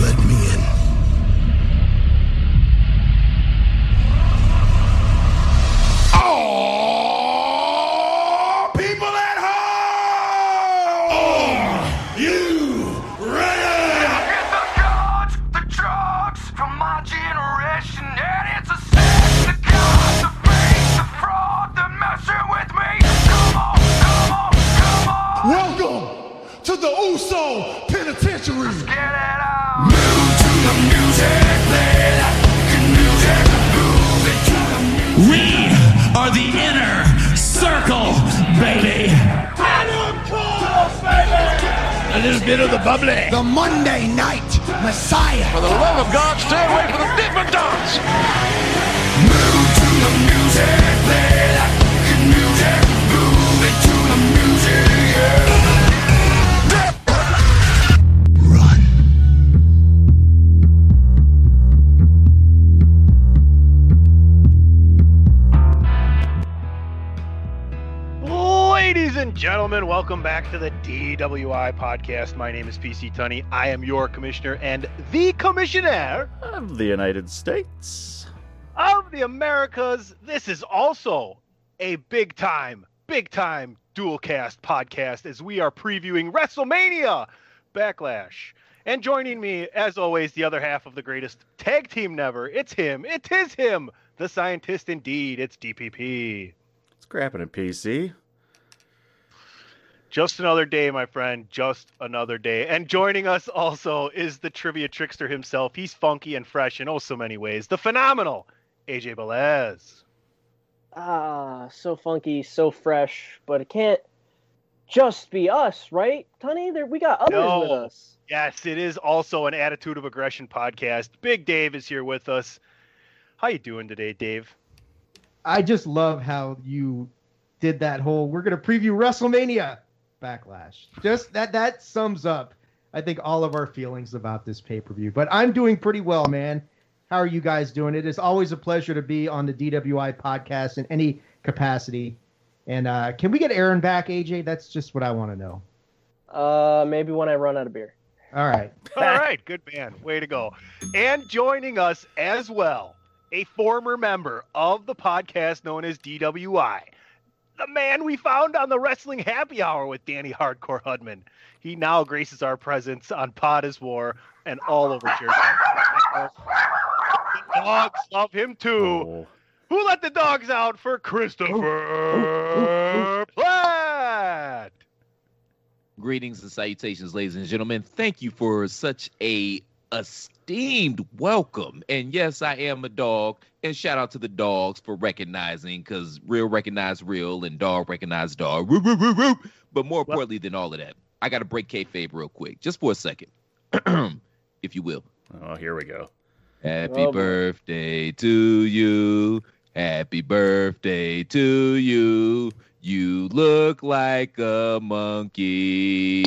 Let to the Uso Penitentiary. Get it out. We are the inner circle, baby. A little bit of the bubbly. The Monday Night Messiah. For the love of God, stay away from the Dippin' Dots. Gentlemen, welcome back to the DWI podcast. My name is PC Tunney. I am your commissioner and the commissioner of the United States. of the Americas. This is also a big time, big time dual cast podcast as we are previewing WrestleMania Backlash. And joining me, as always, the other half of the greatest tag team never. It's him. It is him. The scientist indeed. It's DPP. It's crapping at PC. Just another day, my friend. Just another day. And joining us also is the trivia trickster himself. He's funky and fresh in oh so many ways. The phenomenal AJ Belez. Ah, so funky, so fresh, but it can't just be us, right, Tony? There, we got others with us. Yes, it is also an Attitude of Aggression podcast. Big Dave is here with us. How you doing today, Dave? I just love how you did that whole we're gonna preview WrestleMania backlash. Just that that sums up I think all of our feelings about this pay-per-view. But I'm doing pretty well, man. How are you guys doing? It is always a pleasure to be on the DWI podcast in any capacity. And uh, can we get Aaron back, AJ? That's just what I want to know. Uh, maybe when I run out of beer. All right. All right, good man. Way to go. And joining us as well, a former member of the podcast known as DWI, the man we found on the Wrestling Happy Hour with Danny Hardcore Hudman. He now graces our presence on Pod is War and all over Cheers. the dogs love him too. Oh, Who let the dogs out for Christopher Platt? Greetings and salutations, ladies and gentlemen. Thank you for such a esteemed welcome. And yes, I am a dog. And shout out to the dogs for recognizing, because real recognize real and dog recognize dog. Woo, woo, woo, woo. But more importantly than all of that, I got to break kayfabe real quick, just for a second, if you will. oh, here we go. Happy Oh, boy. birthday to you. Happy birthday to you. You You look like a monkey,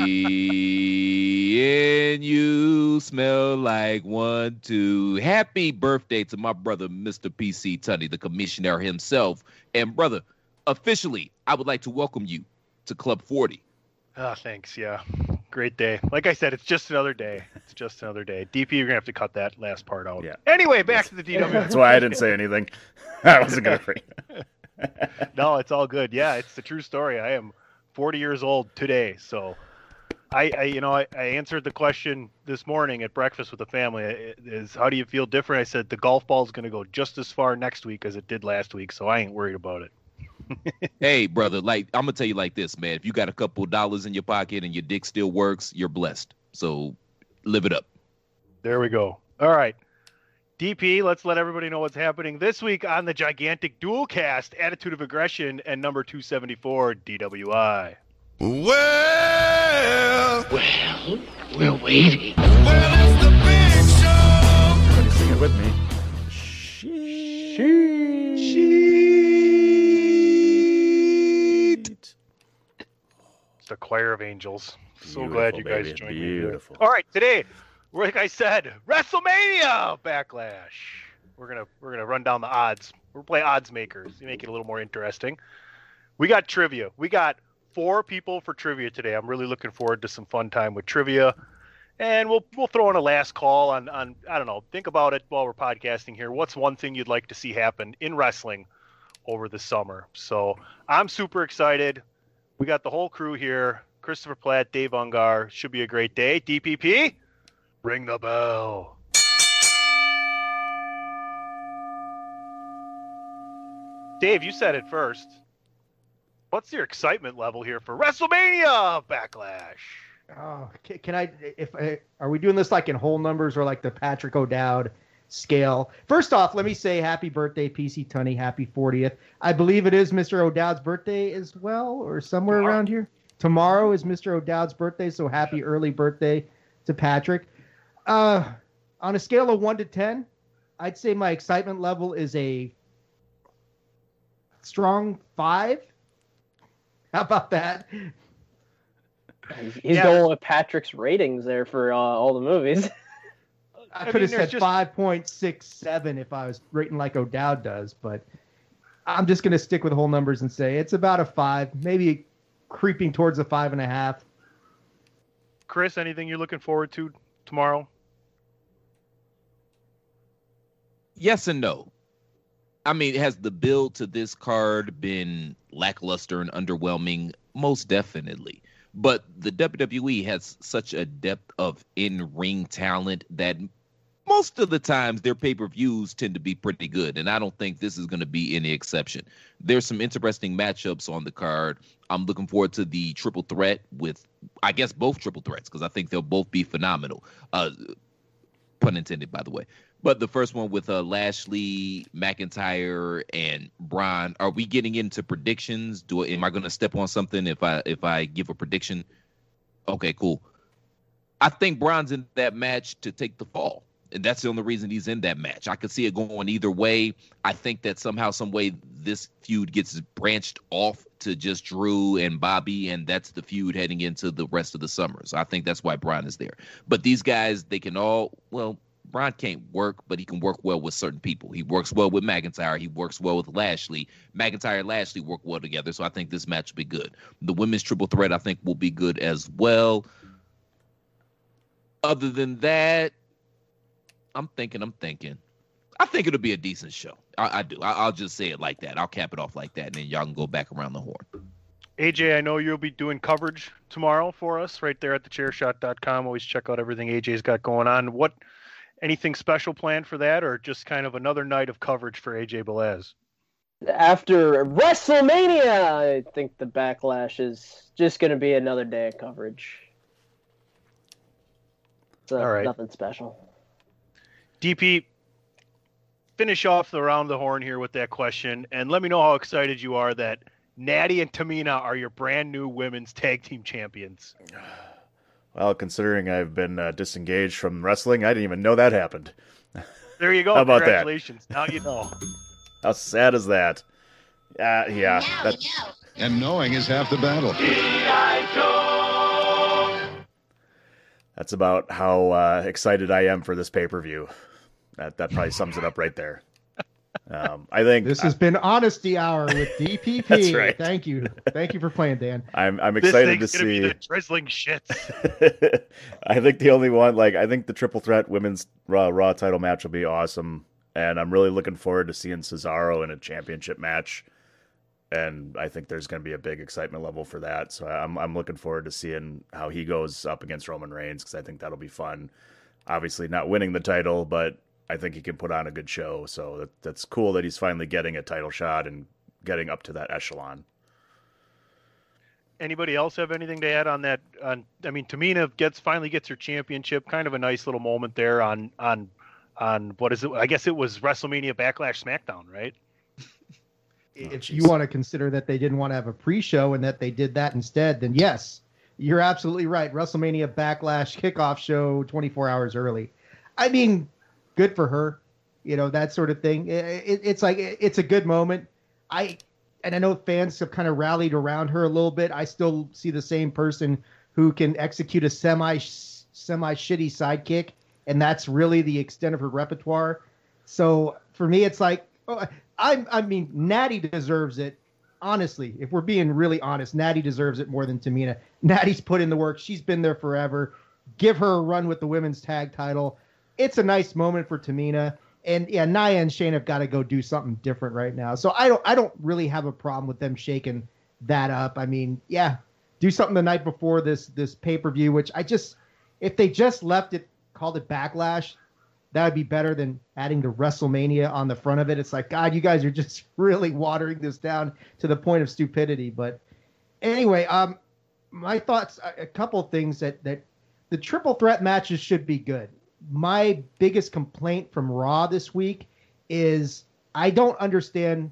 and you smell like one too. Happy birthday to my brother, Mr. PC Tunney, the commissioner himself. And brother, officially, I would like to welcome you to Club 40. Oh, thanks. Yeah. Great day. Like I said, it's just another day. It's just another day. DP, you're gonna have to cut that last part out. Yeah. Anyway, back to the DW. That's why I didn't say anything. I wasn't gonna bring. no, it's all good. Yeah, it's the true story. I am 40 years old today, so I, I you know, I, I answered the question this morning at breakfast with the family. Is how do you feel different? I said the golf ball is going to go just as far next week as it did last week, so I ain't worried about it. hey, brother, like I'm gonna tell you like this, man. If you got a couple dollars in your pocket and your dick still works, you're blessed. So live it up. There we go. All right. DP, let's let everybody know what's happening this week on the gigantic dual cast Attitude of Aggression and number 274 DWI. Well, well, we're waiting. Well, it's the big show. Everybody sing it with me. It's the choir of angels. So glad you guys baby, joined me. here. beautiful. All right, today, like I said, WrestleMania Backlash. We're gonna we're gonna run down the odds. We're play odds makers. You make it a little more interesting. We got trivia. We got four people for trivia today. I'm really looking forward to some fun time with trivia. And we'll we'll throw in a last call on on I don't know. Think about it while we're podcasting here. What's one thing you'd like to see happen in wrestling over the summer? So I'm super excited. We got the whole crew here. Christopher Platt, Dave Ungar. Should be a great day. DPP, ring the bell. Dave, you said it first. What's your excitement level here for WrestleMania Backlash? Oh, can, can I? If I, are we doing this like in whole numbers or like the Patrick O'Dowd scale? First off, let me say happy birthday, PC Tunney. Happy 40th. I believe it is Mr. O'Dowd's birthday as well, or somewhere Tomorrow. around here. Tomorrow is Mr. O'Dowd's birthday, so happy early birthday to Patrick. Uh, on a scale of one to ten, I'd say my excitement level is a strong five. How about that? He's Yeah. going with Patrick's ratings there for uh, all the movies. I, I could mean, have said just- five point six seven if I was rating like O'Dowd does, but I'm just gonna stick with whole numbers and say it's about a five, maybe creeping towards a five and a half. Chris, anything you're looking forward to tomorrow? Yes and no. I mean, has the build to this card been lackluster and underwhelming? Most definitely. But the WWE has such a depth of in ring talent that most of the times their pay per views tend to be pretty good. And I don't think this is going to be any exception. There's some interesting matchups on the card. I'm looking forward to the triple threat with, I guess, both triple threats because I think they'll both be phenomenal. Uh, pun intended, by the way. But the first one with uh, Lashley, McIntyre, and Braun. Are we getting into predictions? Do I, am I going to step on something if I if I give a prediction? Okay, cool. I think Braun's in that match to take the fall. And that's the only reason he's in that match. I could see it going either way. I think that somehow, some way, this feud gets branched off to just Drew and Bobby, and that's the feud heading into the rest of the summers. I think that's why Braun is there. But these guys, they can all well. Braun can't work, but he can work well with certain people. He works well with McIntyre. He works well with Lashley. McIntyre and Lashley work well together, so I think this match will be good. The women's triple threat, I think, will be good as well. Other than that, I'm thinking, I'm thinking. I think it'll be a decent show. I, I do. I, I'll just say it like that. I'll cap it off like that, and then y'all can go back around the horn. AJ, I know you'll be doing coverage tomorrow for us right there at thechairshot.com. Always check out everything AJ's got going on. What anything special planned for that or just kind of another night of coverage for AJ Belez? After WrestleMania, I think the backlash is just going to be another day of coverage. So All right. nothing special. DP, finish off the round the horn here with that question and let me know how excited you are that Natty and Tamina are your brand new women's tag team champions. Well, considering I've been uh, disengaged from wrestling, I didn't even know that happened. There you go. How about that? Congratulations. Now you know. How sad is that? Uh, yeah, Now that, know. And knowing is half the battle. That's about how uh, excited I am for this pay per view. That that probably sums it up right there. Um, I think This has been Honesty Hour with DPP. That's right. Thank you. Thank you for playing, Dan. I'm I'm This excited to thing's be see. the drizzling shits. I think the only one, like, I think the triple threat women's Raw, Raw title match will be awesome, and I'm really looking forward to seeing Cesaro in a championship match. And I think there's going to be a big excitement level for that. So I'm I'm looking forward to seeing how he goes up against Roman Reigns because I think that'll be fun. Obviously, not winning the title, but I think he can put on a good show. So that, that's cool that he's finally getting a title shot and getting up to that echelon. Anybody else have anything to add on that? On I mean, Tamina gets finally gets her championship. Kind of a nice little moment there on on on what is it? I guess it was WrestleMania Backlash SmackDown, right? if you want to consider that they didn't want to have a pre-show and that they did that instead, then yes, you're absolutely right. WrestleMania Backlash kickoff show 24 hours early. I mean, good for her. You know that sort of thing. It, it- it's like it's a good moment. I and I know fans have kind of rallied around her a little bit. I still see the same person who can execute a semi semi shitty sidekick, and that's really the extent of her repertoire. So for me, it's like oh, I I mean, Natty deserves it. Honestly, if we're being really honest, Natty deserves it more than Tamina. Natty's put in the work. She's been there forever. Give her a run with the women's tag title. It's a nice moment for Tamina. And yeah, Nia and Shane have got to go do something different right now. So I don't I don't really have a problem with them shaking that up. I mean, yeah, do something the night before this this pay per view, which I just if they just left it called it backlash, that would be better than adding the WrestleMania on the front of it. It's like, God, you guys are just really watering this down to the point of stupidity. But anyway, um, my thoughts, a couple things that that the triple threat matches should be good. My biggest complaint from Raw this week is I don't understand.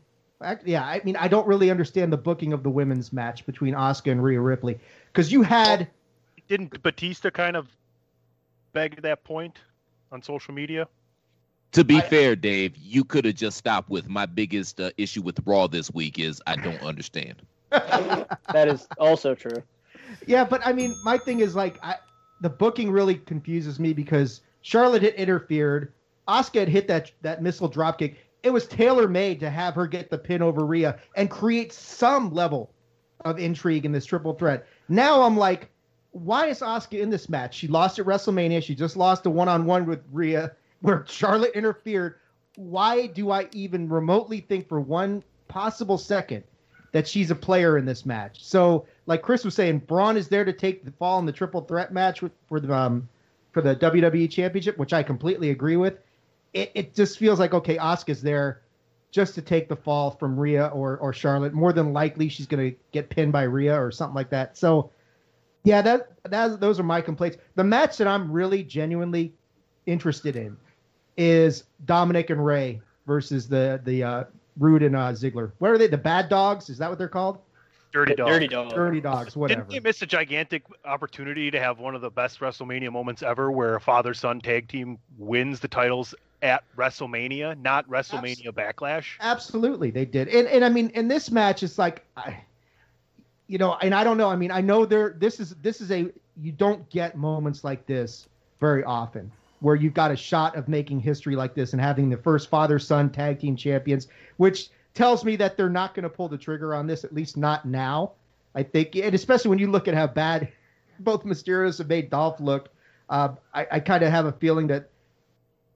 Yeah, I mean, I don't really understand the booking of the women's match between Asuka and Rhea Ripley because you had Didn't Batista kind of beg that point on social media? To be fair, Dave, you could have just stopped with my biggest uh, issue with Raw this week is I don't understand. That is also true. Yeah, but I mean, my thing is like, I, the booking really confuses me because Charlotte had interfered. Asuka had hit that that missile dropkick. It was tailor made to have her get the pin over Rhea and create some level of intrigue in this triple threat. Now I'm like, why is Asuka in this match? She lost at WrestleMania. She just lost a one on one with Rhea where Charlotte interfered. Why do I even remotely think for one possible second that she's a player in this match? So, like Chris was saying, Braun is there to take the fall in the triple threat match with, for the um, for the WWE Championship, which I completely agree with. It, it just feels like okay, Asuka's there just to take the fall from Rhea or or Charlotte. More than likely, she's going to get pinned by Rhea or something like that. So, yeah, that that those are my complaints. The match that I'm really genuinely interested in is Dominic and Ray versus the the uh, Rude and uh, Ziggler. What are they? The Bad Dogs? Is that what they're called? Dirty Dogs. Dirty Dog. Dirty Dogs. Whatever. Didn't they miss a gigantic opportunity to have one of the best WrestleMania moments ever, where a father-son tag team wins the titles at WrestleMania, not WrestleMania Backlash? Absolutely, they did. And and I mean, in this match, it's like, I, you know, and I don't know. I mean, I know there. This is this is a you don't get moments like this very often, where you've got a shot of making history like this and having the first father-son tag team champions, which tells me that they're not going to pull the trigger on this, at least not now. I think, and especially when you look at how bad both Mysterios have made Dolph look, uh, I, I kind of have a feeling that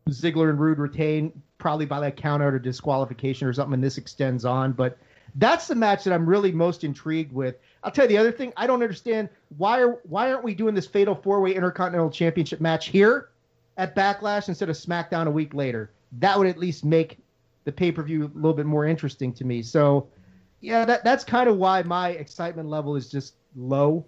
Ziggler and Rude retain probably by like count out or disqualification or something, and this extends on. But that's the match that I'm really most intrigued with. I'll tell you the other thing. I don't understand why are why aren't we doing this fatal four way intercontinental championship match here at Backlash instead of SmackDown a week later? That would at least make the pay per view a little bit more interesting to me. So yeah, that that's kind of why my excitement level is just low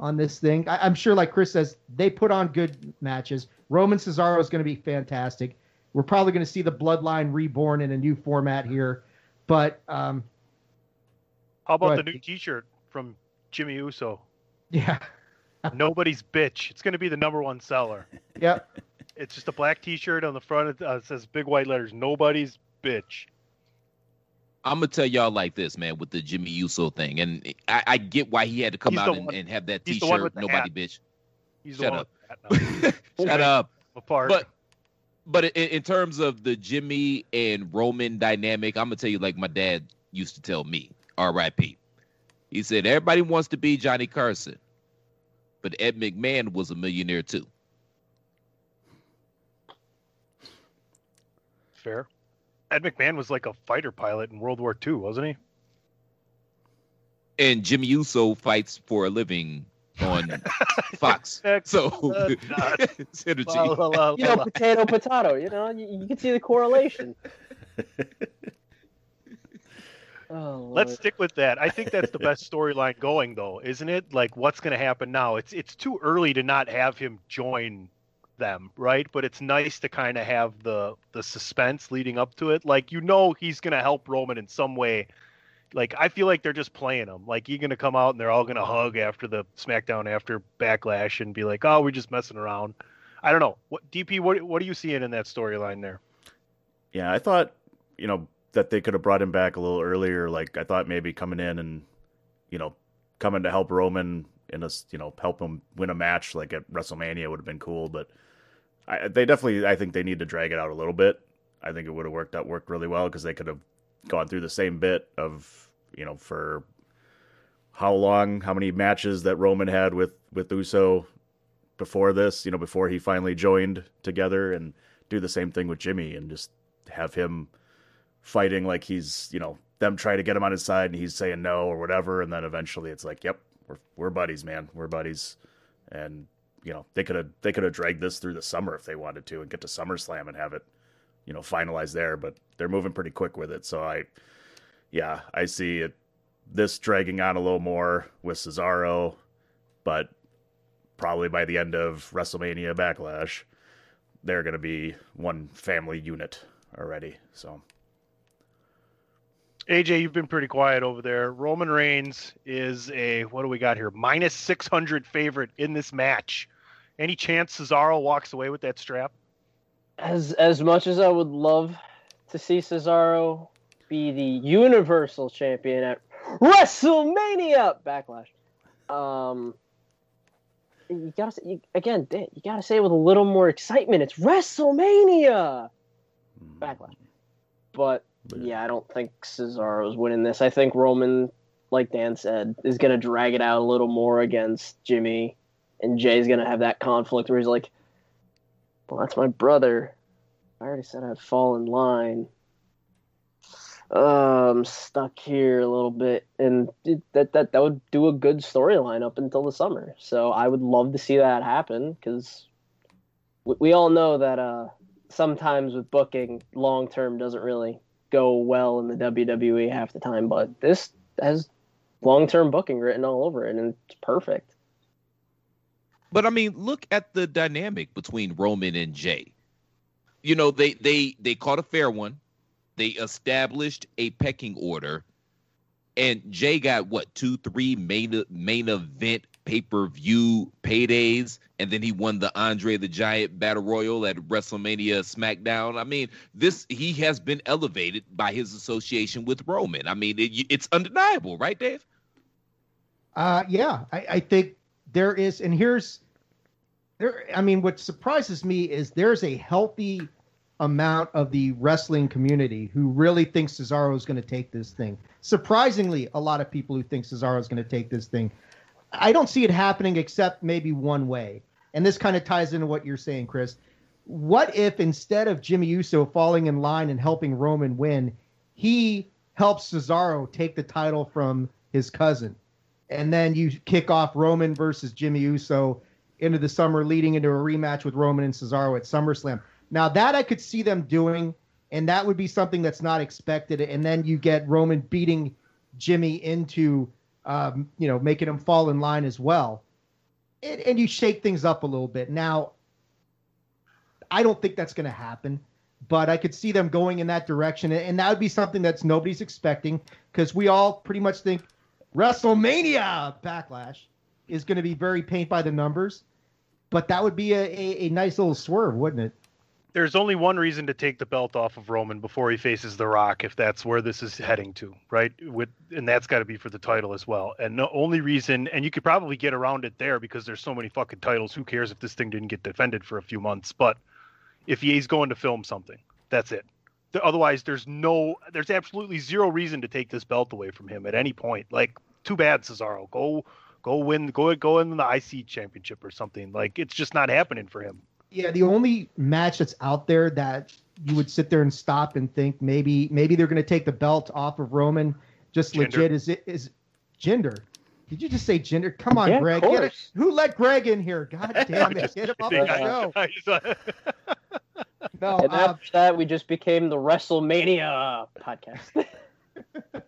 on this thing. I, I'm sure, like Chris says, they put on good matches. Roman Cesaro is going to be fantastic. We're probably going to see the Bloodline reborn in a new format here, but um, How about the new T-shirt from Jimmy Uso? yeah, Nobody's bitch. It's going to be the number one seller. yep. It's just a black T-shirt on the front. It uh, says big white letters. Nobody's bitch. I'm gonna tell y'all like this, man, with the Jimmy Uso thing, and I, I get why he had to come He's out and, and have that T-shirt. Nobody, hat. bitch. He's Shut up. Shut up. Apart. But but in, in terms of the Jimmy and Roman dynamic, I'm gonna tell you like my dad used to tell me, R.I.P. He said everybody wants to be Johnny Carson, but Ed McMahon was a millionaire too. Fair. Ed McMahon was like a fighter pilot in World War II, wasn't he? And Jimmy Uso fights for a living on Fox. So Uh, synergy. la, la, la, You know, potato, potato. You know, you, you can see the correlation. Oh, Let's stick with that. I think that's the best storyline going, though, isn't it? Like, what's going to happen now? It's it's too early to not have him join them, right? But it's nice to kind of have the the suspense leading up to it. Like, you know, he's to help Roman in some way. Like, I feel like they're just playing him. Like, he's to come out and they're all to hug after the SmackDown after Backlash and be like, "Oh, we're just messing around." I don't know. What DP? What what are you seeing in that storyline there? Yeah, I thought, you know, that they could have brought him back a little earlier. Like I thought maybe coming in and, you know, coming to help Roman in a, you know, help him win a match like at WrestleMania would have been cool. But I, they definitely, I think they need to drag it out a little bit. I think it would have worked out worked really well because they could have gone through the same bit of, you know, for how long, how many matches that Roman had with with Uso before this, you know, before he finally joined together and do the same thing with Jimmy and just have him fighting like he's, you know, them trying to get him on his side and he's saying no or whatever and then eventually it's like, "Yep, we're we're buddies, man. We're buddies." And you know, they could have they could have dragged this through the summer if they wanted to and get to SummerSlam and have it, you know, finalized there, but they're moving pretty quick with it. So I yeah, I see it this dragging on a little more with Cesaro, but probably by the end of WrestleMania Backlash, they're going to be one family unit already. So AJ, you've been pretty quiet over there. Roman Reigns is a what do we got here? Minus six hundred favorite in this match. Any chance Cesaro walks away with that strap? As as much as I would love to see Cesaro be the Universal Champion at WrestleMania Backlash, um, you gotta say, you, again, Dan, you gotta say it with a little more excitement. It's WrestleMania Backlash, but yeah, I don't think Cesaro's winning this. I think Roman, like Dan said, is gonna drag it out a little more against Jimmy, and Jey's gonna have that conflict where he's like, "Well, that's my brother. I already said I'd fall in line." Uh, I'm stuck here a little bit, and it, that that that would do a good storyline up until the summer. So I would love to see that happen because we, we all know that uh, sometimes with booking, long term doesn't really go well in the WWE half the time. But this has long term booking written all over it, and it's perfect. But I mean, look at the dynamic between Roman and Jey. You know, they they they caught a fair one. They established a pecking order, and Jey got what two, three main main event pay per view paydays, and then he won the Andre the Giant Battle Royal at WrestleMania SmackDown. I mean, this he has been elevated by his association with Roman. I mean, it, it's undeniable, right, Dave? Uh, yeah, I, I think there is, and here's there. I mean, what surprises me is there's a healthy amount of the wrestling community who really thinks Cesaro is going to take this thing. Surprisingly, a lot of people who think Cesaro is going to take this thing. I don't see it happening except maybe one way, and this kind of ties into what you're saying, Chris. What if instead of Jimmy Uso falling in line and helping Roman win, he helps Cesaro take the title from his cousin? And then you kick off Roman versus Jimmy Uso into the summer, leading into a rematch with Roman and Cesaro at SummerSlam. Now that I could see them doing, and that would be something that's not expected. And then you get Roman beating Jimmy into, um, you know, making him fall in line as well, and, and you shake things up a little bit. Now, I don't think that's going to happen, but I could see them going in that direction, and that would be something that's nobody's expecting because we all pretty much think WrestleMania Backlash is going to be very paint by the numbers, but that would be a, a, a nice little swerve, wouldn't it? there's only one reason to take the belt off of Roman before he faces The Rock, if that's where this is heading to, right? With and that's got to be for the title as well. And the only reason, and you could probably get around it there because there's so many fucking titles. Who cares if this thing didn't get defended for a few months? But if he's going to film something, that's it. The- Otherwise, there's no, there's absolutely zero reason to take this belt away from him at any point. Like, too bad, Cesaro. Go, go win, go, go in the IC championship or something. Like, it's just not happening for him. Yeah, the only match that's out there that you would sit there and stop and think maybe maybe they're going to take the belt off of Roman just Jinder. legit is it is Jinder. Did you just say gender? Come on, Yeah, Greg. Get it. Who let Greg in here? God damn it. Get him off the show. No, and after that, we just became the WrestleMania podcast.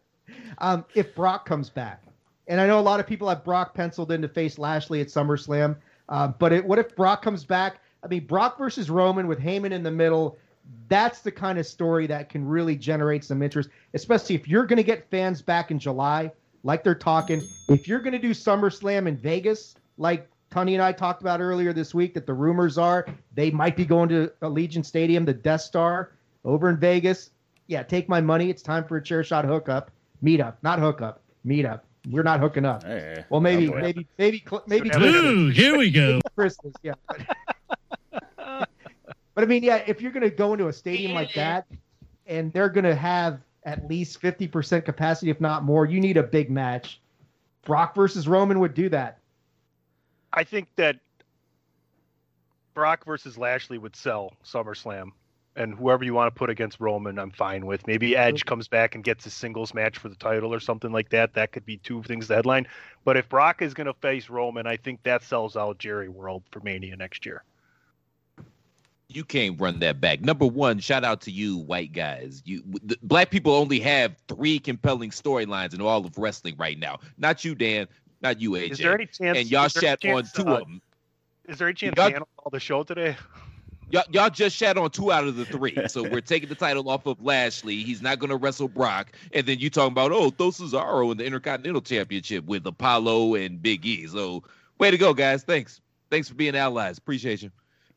um, if Brock comes back, and I know a lot of people have Brock penciled in to face Lashley at SummerSlam, uh, but it, what if Brock comes back? I mean, Brock versus Roman with Heyman in the middle. That's the kind of story that can really generate some interest, especially if you're going to get fans back in July, like they're talking. If you're going to do SummerSlam in Vegas, like Tony and I talked about earlier this week, that the rumors are they might be going to Allegiant Stadium, the Death Star over in Vegas. Yeah, take my money. It's time for a chair shot hookup, meetup, not hookup, meetup. We're not hooking up. Hey, Well, maybe, oh boy. maybe, maybe, maybe. Ooh, here we go. Christmas, yeah. But, but I mean, yeah, if you're going to go into a stadium like that, and they're going to have at least 50% capacity, if not more, you need a big match. Brock versus Roman would do that. I think that Brock versus Lashley would sell SummerSlam, and whoever you want to put against Roman, I'm fine with. Maybe Edge comes back and gets a singles match for the title or something like that. That could be two things to headline. But if Brock is going to face Roman, I think that sells out Jerry World for Mania next year. You can't run that back. Number one, shout out to you, white guys. You the, black people only have three compelling storylines in all of wrestling right now. Not you, Dan. Not you, AJ. Is there any chance? and y'all there on two uh, of them. Is there any chance Y'all- Dan will call the show today? Y'all, y'all just shat on two out of the three. So we're taking the title off of Lashley. He's not going to wrestle Brock. And then you talking about, oh, throw Cesaro in the Intercontinental Championship with Apollo and Big E. So way to go, guys. Thanks. Thanks for being allies. Appreciate you.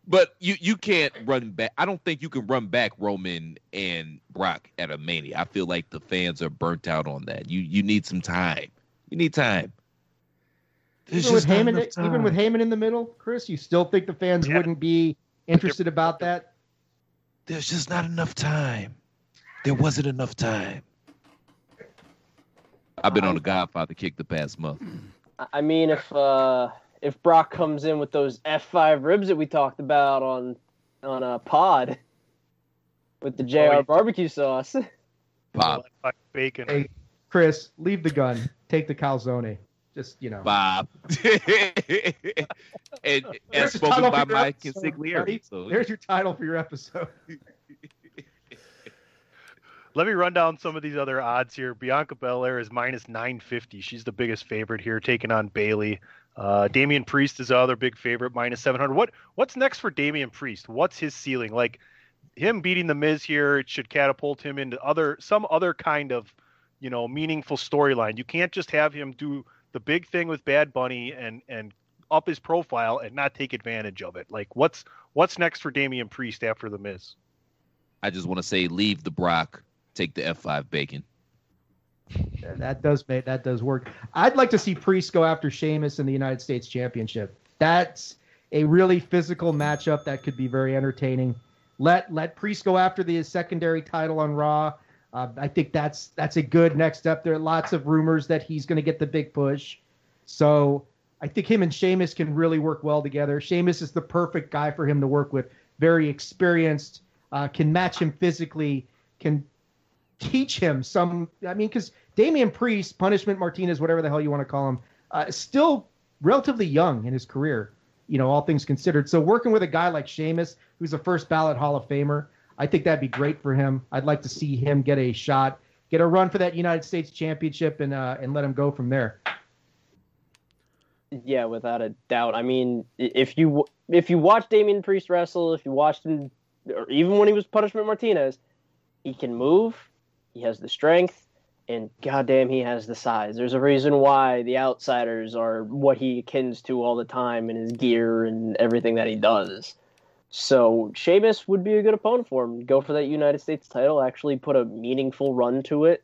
But you, you can't run back. I don't think you can run back Roman and Brock at a Mania. I feel like the fans are burnt out on that. You you need some time. You need time. There's Even with, just Heyman, even with Heyman in the middle, Chris, you still think the fans Yeah. wouldn't be interested about that? There's just not enough time. There wasn't enough time. I've been on the Godfather kick the past month. I- I mean, if uh, if Brock comes in with those F5 ribs that we talked about on on a pod with the JR Oh, yeah. barbecue sauce, Bob, bacon. Hey, Chris, leave the gun. Take the calzone. Just, you know. Bob, and There's spoken by Mike episode, Consigliere. buddy. So There's your title for your episode. Let me run down some of these other odds here. Bianca Belair is minus 950. She's the biggest favorite here, taking on Bayley. Uh, Damian Priest is the other big favorite, minus 700. What What's next for Damian Priest? What's his ceiling? Like him beating the Miz here, it should catapult him into other some other kind of you know meaningful storyline. You can't just have him do the big thing with Bad Bunny and and up his profile and not take advantage of it. Like what's what's next for Damian Priest after the Miz? I just want to say, leave the Brock, take the F5 bacon. Yeah, that does make that does work. I'd like to see Priest go after Sheamus in the United States Championship. That's a really physical matchup that could be very entertaining. Let let Priest go after the secondary title on Raw. Uh, I think that's that's a good next step. There are lots of rumors that he's going to get the big push. So I think him and Sheamus can really work well together. Sheamus is the perfect guy for him to work with. Very experienced, uh, can match him physically, can teach him some. I mean, because Damian Priest, Punishment Martinez, whatever the hell you want to call him, uh, still relatively young in his career. You know, all things considered. So working with a guy like Sheamus, who's a first ballot Hall of Famer, I think that'd be great for him. I'd like to see him get a shot, get a run for that United States Championship, and uh, and let him go from there. yeah, without a doubt. I mean, if you if you watch Damian Priest wrestle, if you watched him, or even when he was Punishment Martinez, he can move. He has the strength, and goddamn, he has the size. There's a reason why the outsiders are what he akins to all the time in his gear and everything that he does. So Sheamus would be a good opponent for him. Go for that United States title, actually put a meaningful run to it.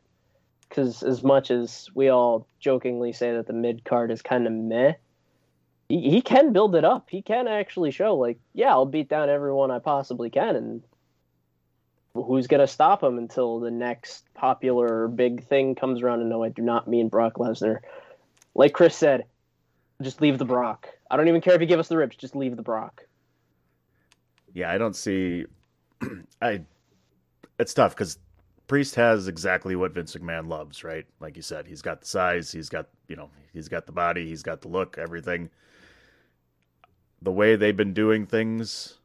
Because as much as we all jokingly say that the mid card is kind of meh, he, he can build it up. He can actually show like, yeah, I'll beat down everyone I possibly can, and who's gonna stop him until the next popular big thing comes around? And no, I do not mean Brock Lesnar. Like Chris said, just leave the Brock. I don't even care if you give us the ribs. Just leave the Brock. Yeah, I don't see. I. It's tough because Priest has exactly what Vince McMahon loves, right? Like you said, he's got the size, he's got you know, he's got the body, he's got the look, everything. The way they've been doing things,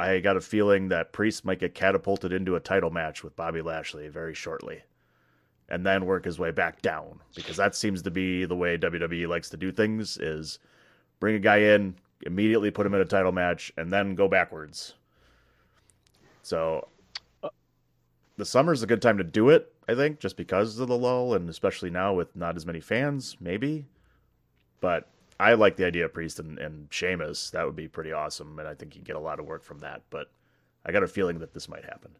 I got a feeling that Priest might get catapulted into a title match with Bobby Lashley very shortly, and then work his way back down because that seems to be the way WWE likes to do things: is bring a guy in, immediately put him in a title match, and then go backwards. So the summer's a good time to do it, I think, just because of the lull, and especially now with not as many fans, maybe. But I like the idea of Priest and, and Sheamus. That would be pretty awesome, and I think you get a lot of work from that. But I got a feeling that this might happen.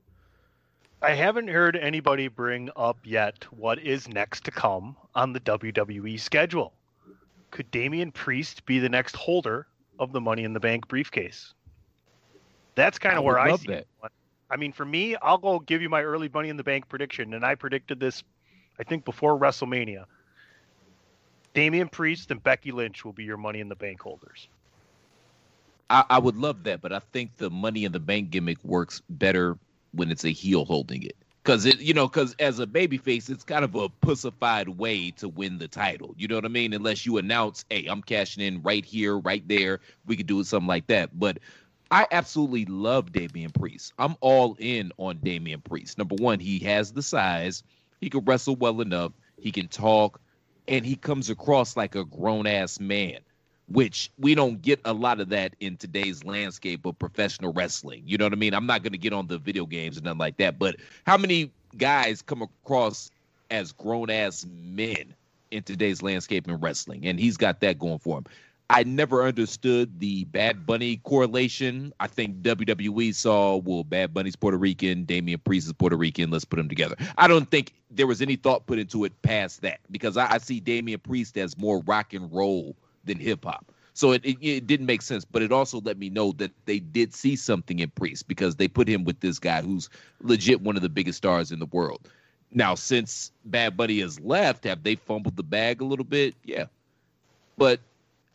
I haven't heard anybody bring up yet what is next to come on the WWE schedule. Could Damian Priest be the next holder of the Money in the Bank briefcase? That's kind of where I see it. I mean, for me, I'll go give you my early Money in the Bank prediction, and I predicted this, I think, before WrestleMania. Damian Priest and Becky Lynch will be your Money in the Bank holders. I, I would love that, but I think the Money in the Bank gimmick works better when it's a heel holding it. Because it, you know, because as a babyface, it's kind of a pussified way to win the title. You know what I mean? Unless you announce, "Hey, I'm cashing in right here, right there." We could do something like that. But I absolutely love Damian Priest. I'm all in on Damian Priest. Number one, he has the size. He can wrestle well enough. He can talk, and he comes across like a grown ass man which we don't get a lot of that in today's landscape of professional wrestling. You know what I mean? I'm not going to get on the video games and nothing like that, but how many guys come across as grown ass men in today's landscape in wrestling? And he's got that going for him. I never understood the Bad Bunny correlation. I think WWE saw, well, Bad Bunny's Puerto Rican, Damian Priest is Puerto Rican. Let's put them together. I don't think there was any thought put into it past that because I, I see Damian Priest as more rock and roll than hip hop. So it, it, it didn't make sense, but it also let me know that they did see something in Priest because they put him with this guy who's legit one of the biggest stars in the world. Now, since Bad Bunny has left, have they fumbled the bag a little bit? Yeah. But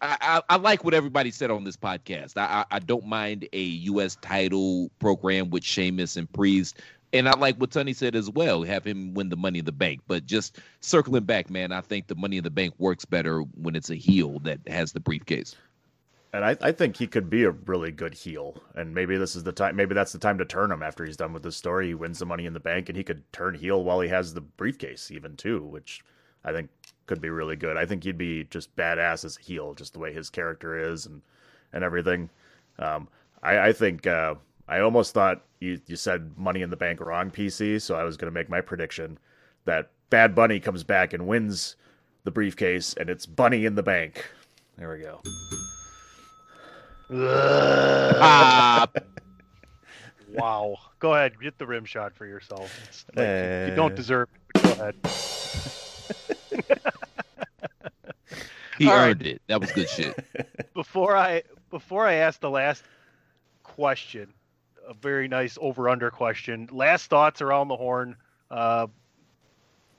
I, I, I like what everybody said on this podcast. I, I, I don't mind a U.S. title program with Sheamus and Priest. And I like what Tony said as well, have him win the money in the bank. But just circling back, man, I think the money in the bank works better when it's a heel that has the briefcase. And I, I think he could be a really good heel. And maybe this is the time. Maybe that's the time to turn him after he's done with this story. He wins the money in the bank, and he could turn heel while he has the briefcase, even too, which I think could be really good. I think he'd be just badass as a heel, just the way his character is and and everything. Um, I, I think uh, I almost thought you you said money in the bank wrong, PC. So I was going to make my prediction that Bad Bunny comes back and wins the briefcase, and it's Bunny in the bank. There we go. Ah, Wow. Go ahead, get the rim shot for yourself. It's like, you- you Uh. don't deserve it, but go ahead. he All right. earned it. That was good shit. before I before I ask the last question, a very nice over under question. Last thoughts around the horn. Uh,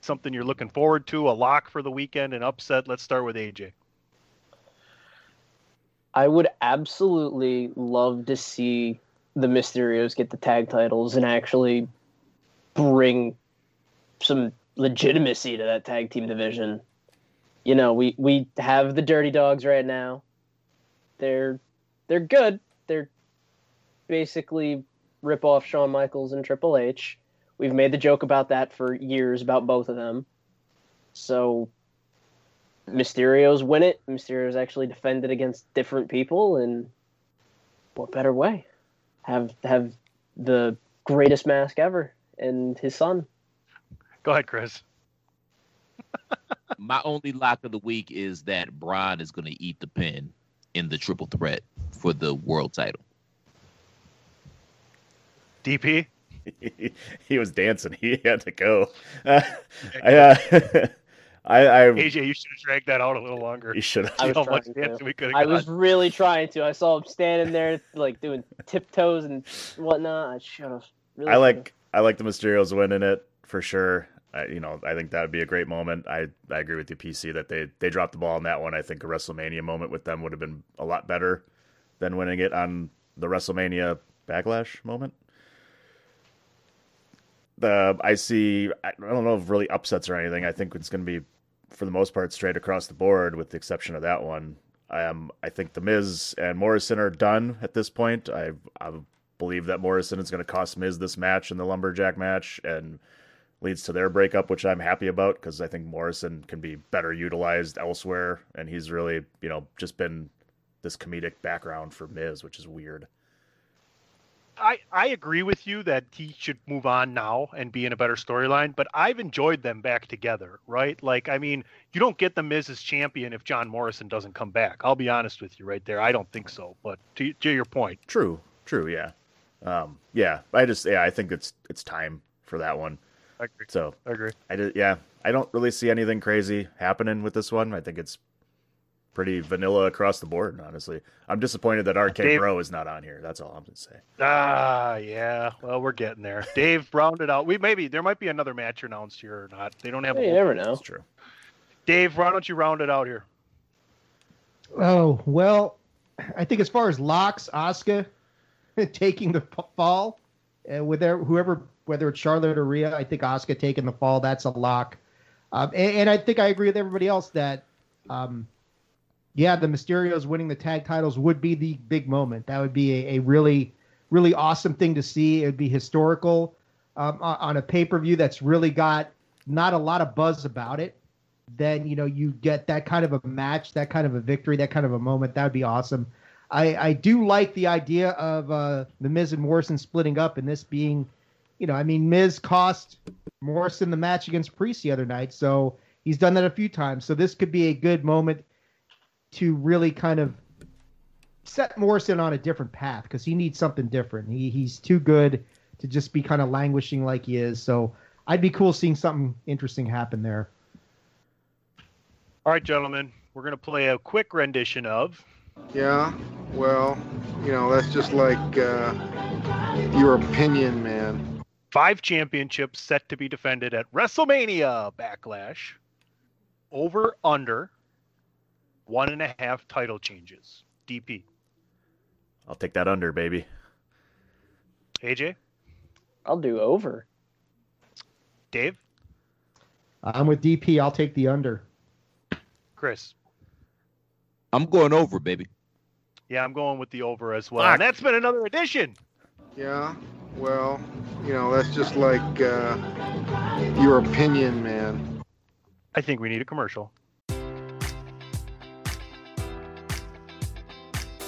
something you're looking forward to, a lock for the weekend, an upset. Let's start with AJ. I would absolutely love to see the Mysterios get the tag titles and actually bring some legitimacy to that tag team division. You know, we we have the Dirty Dogs right now. They're they're good. They're basically rip off Shawn Michaels and Triple H. We've made the joke about that for years about both of them. So Mysterios win it. Mysterios actually defended against different people, and what better way? Have have the greatest mask ever and his son. Go ahead, Chris. My only lock of the week is that Braun is going to eat the pin in the triple threat for the world title. DP. He, he was dancing. He had to go. Uh, I, uh, I, I, AJ, you should have dragged that out a little longer. you should I was much trying to. dancing we I was really trying to. I saw him standing there, like doing tiptoes and whatnot. I should have. Really I should've. like I like the Mysterios winning it for sure. I, you know, I think that would be a great moment. I, I agree with you, PC, that they they dropped the ball on that one. I think a WrestleMania moment with them would have been a lot better than winning it on the WrestleMania Backlash moment. The I see. I don't know if really upsets or anything. I think it's going to be, for the most part, straight across the board, with the exception of that one. I am. I think the Miz and Morrison are done at this point. I I believe that Morrison is going to cost Miz this match in the lumberjack match and leads to their breakup, which I'm happy about because I think Morrison can be better utilized elsewhere, and he's really you know just been this comedic background for Miz, which is weird. I, I agree with you that he should move on now and be in a better storyline, but I've enjoyed them back together, right? Like, I mean, you don't get the Miz as champion if John Morrison doesn't come back. I'll be honest with you right there. I don't think so. But to, to your point, True, true, yeah, um, yeah. I just yeah, I think it's it's time for that one. I agree. So I agree. I did, yeah. I don't really see anything crazy happening with this one. I think it's pretty vanilla across the board. Honestly, I'm disappointed that RK Dave- Bro is not on here. That's all I'm gonna say. Ah, yeah. Well, we're getting there. Dave rounded out. We maybe there might be another match announced here or not. They don't have. Hey, a you never know. That's true. Dave, why don't you round it out here? Oh well, I think as far as locks, Asuka taking the fall, and with their, whoever, whether it's Charlotte or Rhea, I think Asuka taking the fall. That's a lock. Um, and, and I think I agree with everybody else that, um, yeah, the Mysterios winning the tag titles would be the big moment. That would be a, a really, really awesome thing to see. It would be historical um, on a pay per view that's really got not a lot of buzz about it then you know you get that kind of a match, that kind of a victory, that kind of a moment. That would be awesome. I, I do like the idea of uh, the Miz and Morrison splitting up and this being, you know, I mean, Miz cost Morrison the match against Priest the other night, so he's done that a few times. So this could be a good moment to really kind of set Morrison on a different path because he needs something different. He he's too good to just be kind of languishing like he is. So I'd be cool seeing something interesting happen there. All right, gentlemen, we're gonna play a quick rendition of. Yeah, well, you know, that's just like uh, your opinion, man. Five championships set to be defended at WrestleMania Backlash. Over under one and a half title changes. DP. I'll take that under, baby. AJ. I'll do over. Dave. I'm with DP. I'll take the under. Chris. I'm going over, baby. Yeah, I'm going with the over as well. Fuck. And that's been another edition. Yeah, well, you know, that's just like uh, your opinion, man. I think we need a commercial.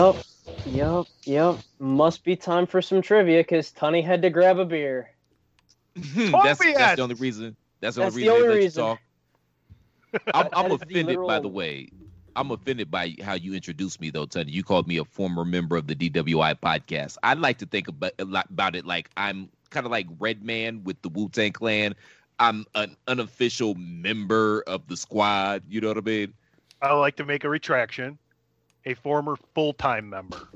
Yup, Yep. Yep. Must be time for some trivia because Tunny had to grab a beer. Hmm, that's, that's the only reason. That's the That's only the reason only reason. talk. I'm, I'm That is the offended, by the way. I'm offended by how you introduced me, though, Tony. You called me a former member of the DWI podcast. I like to think about, about it like I'm kind of like Redman with the Wu Tang Clan. I'm an unofficial member of the squad. You know what I mean? I like to make a retraction. A former full-time member.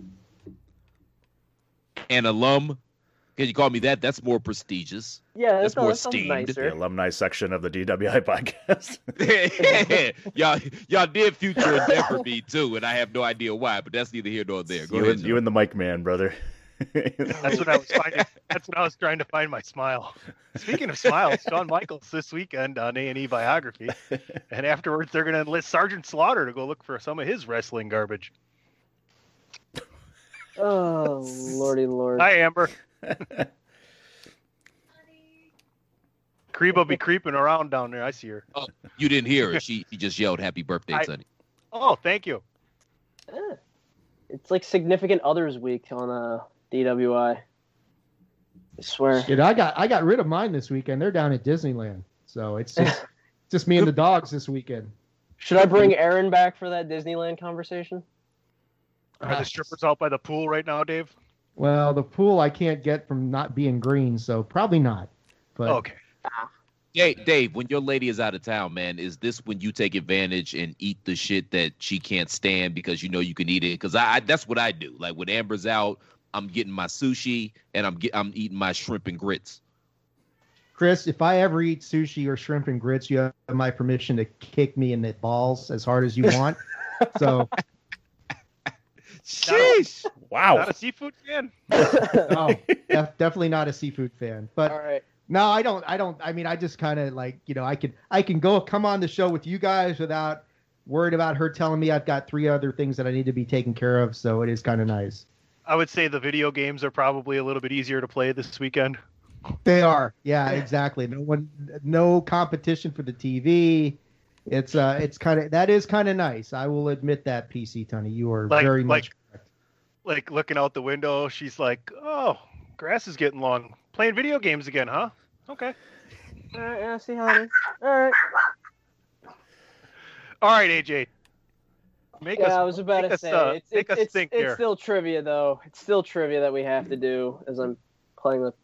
An alum. Can you call me that? That's more prestigious. Yeah, that's that more sounds esteemed. The alumni section of the DWI podcast. y'all, y'all did future endeavor me too, and I have no idea why, but that's neither here nor there. Go you, ahead. and, you and the mic man, brother. That's what I was finding. That's what I was trying to find my smile. Speaking of smiles, Shawn Michaels this weekend on A and E Biography, and afterwards they're going to enlist Sergeant Slaughter to go look for some of his wrestling garbage. Oh, lordy lord. Hi, Amber. Creep will be creeping around down there. I see her. Oh, you didn't hear her. She, she just yelled "Happy birthday, I- Sonny." Oh, thank you. Eh. It's like significant others week on uh, DWI. I swear. Dude, I got I got rid of mine this weekend. They're down at Disneyland, so it's just just me and the dogs this weekend. Should I bring Aaron back for that Disneyland conversation? Are the strippers out by the pool right now, Dave? Well, the pool I can't get from not being green, so probably not. But Okay. Dave, Dave, when your lady is out of town, man, is this when you take advantage and eat the shit that she can't stand because you know you can eat it? Because I, I that's what I do. Like when Amber's out, I'm getting my sushi and I'm get, I'm eating my shrimp and grits. Chris, if I ever eat sushi or shrimp and grits, you have my permission to kick me in the balls as hard as you want. so, Sheesh! Wow. Not a seafood fan. oh, def- definitely not a seafood fan. But All right. no, I don't. I don't. I mean, I just kind of like you know, I could I can go come on the show with you guys without worried about her telling me I've got three other things that I need to be taken care of. So it is kind of nice. I would say the video games are probably a little bit easier to play this weekend. They are. Yeah, exactly. No one, no competition for the TV. It's uh, it's kind of that is kind of nice. I will admit that, PC Tony. You are Like- very like- much correct. Like looking out the window, she's like, "Oh, grass is getting long. Playing video games again, huh? Okay. All right, yeah, see how it is. All right. All right, AJ. Make yeah, us. I was about to us, say uh, it's make it's, us it's, think it's here. still trivia though. It's still trivia that we have to do as I'm playing with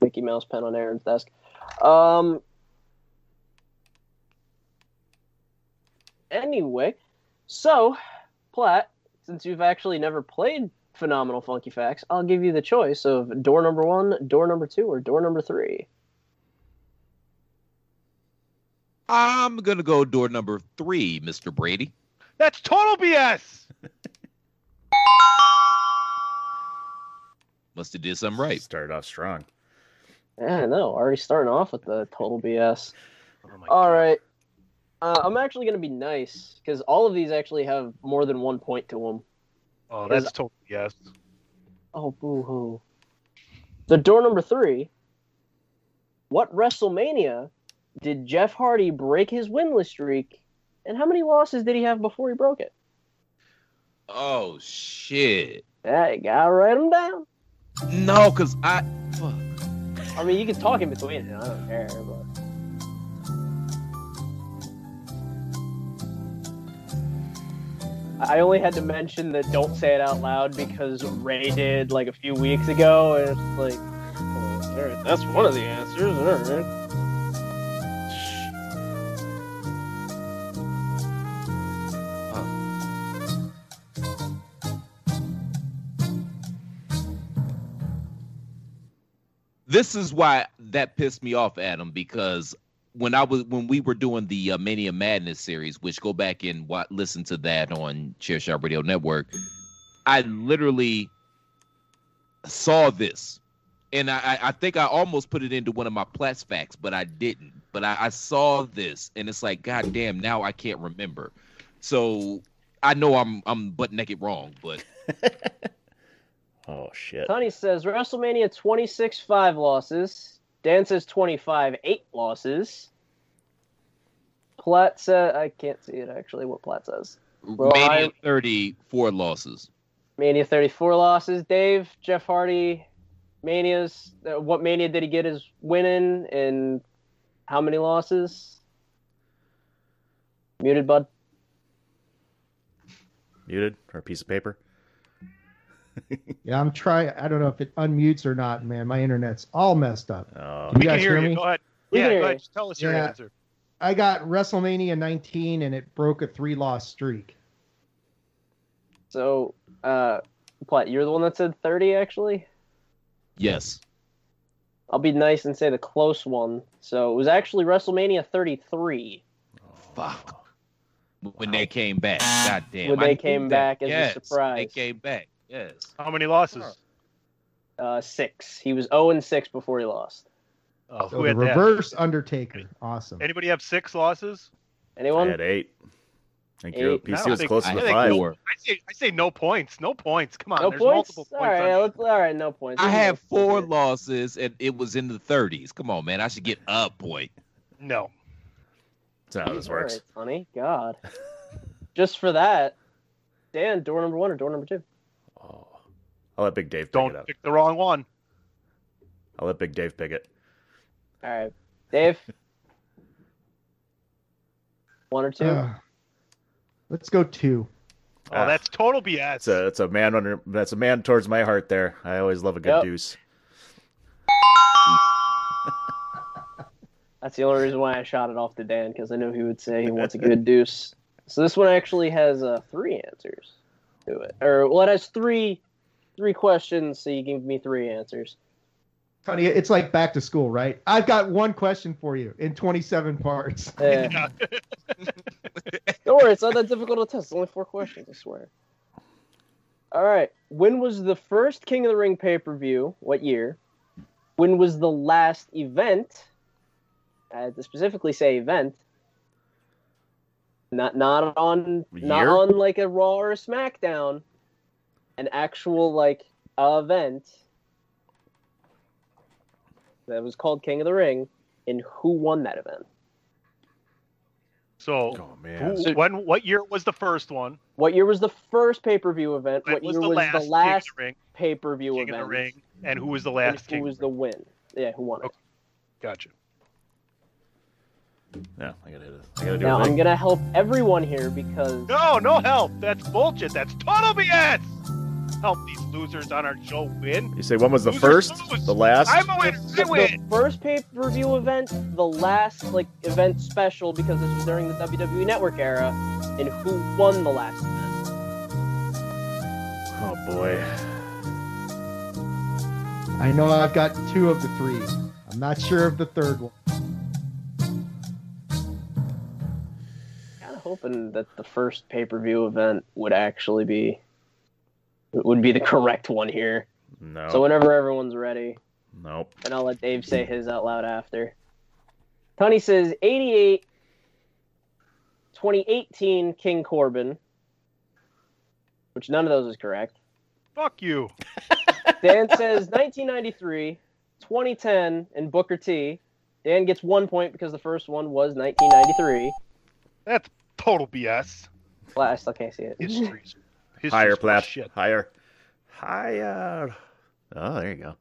Mickey Mouse pen on Aaron's desk. Um. Anyway, so Platt, since you've actually never played Phenomenal Funky Facts, I'll give you the choice of door number one, door number two, or door number three. I'm gonna go door number three, Mr. Brady. That's total BS. Must have did something right. Started off strong. Yeah, I know. Already starting off with the total BS. Oh my All right. Uh, I'm actually going to be nice because all of these actually have more than one point to them. Oh, that's total BS. Oh, boo hoo. The door number three. What WrestleMania did Jeff Hardy break his winless streak, and how many losses did he have before he broke it? Oh shit! You gotta write them down. No, cause I. Fuck. I mean, you can talk in between. I don't care, but. I only had to mention the "Don't Say It Out Loud" because Ray did like a few weeks ago, and it's like, oh, all right, that's one of the answers. This is why that pissed me off, Adam, because when I was when we were doing the uh, Mania Madness series, which go back and listen to that on Chairshot Radio Network, I literally saw this, and I, I- I think I almost put it into one of my Platts facts, but I didn't. But I, I saw this, and it's like, God damn, now I can't remember. So I know I'm I'm butt naked wrong, but Oh shit. Tony says WrestleMania 26 5 losses. Dan says 25 8 losses. Platt said, I can't see it actually, what Platt says. Well, Mania I- 30 four losses. Mania 34 losses. Dave, Jeff Hardy, Manias. uh, What Mania did he get his win in, and how many losses? Muted, bud. Muted or a piece of paper. Yeah, I'm trying. I don't know if it unmutes or not, man. My internet's all messed up. Oh. Can we you can guys hear hear you. me? Go ahead. We yeah, go ahead. Just Tell us your Yeah. answer. I got WrestleMania 19 and it broke a three loss streak. So, uh, Platt, you're the one that said 30, actually? Yes. I'll be nice and say the close one. So it was actually WrestleMania 33 Fuck. When they came back. God damn. When I they knew came that. back as a surprise. They came back. Yes. How many losses? uh, six. He was 0 and 6 before he lost. Oh, So who the had that? reverse Undertaker. Awesome. Anybody have six losses? Anyone? I Anyone? had eight. I think your PC I was think- closer to five. no- I say, I say no points. No points. Come on. No There's points? multiple All points. right, on let's, all right, no points. I We can have four losses and it was in the 30s. Come on, man. I should get a point. No. That's how this works. All right, honey. God. Just for that. Dan, door number one or door number two? I'll let Big Dave pick Don't it up. pick the wrong one. I'll let Big Dave pick it. All right. Dave? one or two? Uh, let's go two. Oh, Ah. that's total BS. It's a it's a man under that's a man towards my heart there. I always love a good Yep. deuce. That's the only reason why I shot it off to Dan because I knew he would say he wants a good deuce. So this one actually has uh, three answers to it, or well, it has three three questions. So you give me three answers. Tony, it's like back to school, right? I've got one question for you in 27 parts. Eh. Don't worry, it's not that difficult to test. It's only four questions, I swear. All right. When was the first King of the Ring pay per view? What year? When was the last event? I had to specifically say event. Not not on not on like a Raw or a SmackDown. An actual like event that was called King of the Ring, and who won that event? So, Oh man. who, when? What year was the first one? What year was the first pay per view event? When what was year the was last, the King last of the Ring? pay per view King event? of the Ring, and who was the And last who King? was the win? Yeah, who won it? Okay. Gotcha. Yeah, I gotta hit it. I gotta do Now a I'm gonna help everyone here because No, no help. That's bullshit. That's total BS. Help these losers on our show win. You say when was the Losers first? lose. The last? I'm a winner. the, I win. the first pay per view event, the last like event special because this was during the WWE Network era, and who won the last event? Oh boy. I know I've got two of the three. I'm not sure of the third one. Kind of hoping that the first pay per view event would actually be would be the correct one here. No. So whenever everyone's ready, nope. and I'll let Dave say his out loud after. Tony says 88, 2018 King Corbin, which none of those is correct. Fuck you. Dan says 1993, 2010, and Booker T. Dan gets one point because the first one was 1993. That's total BS. Well, I still can't see it. History's, history's Higher full of plat. Shit. Higher. Higher. Oh, there you go.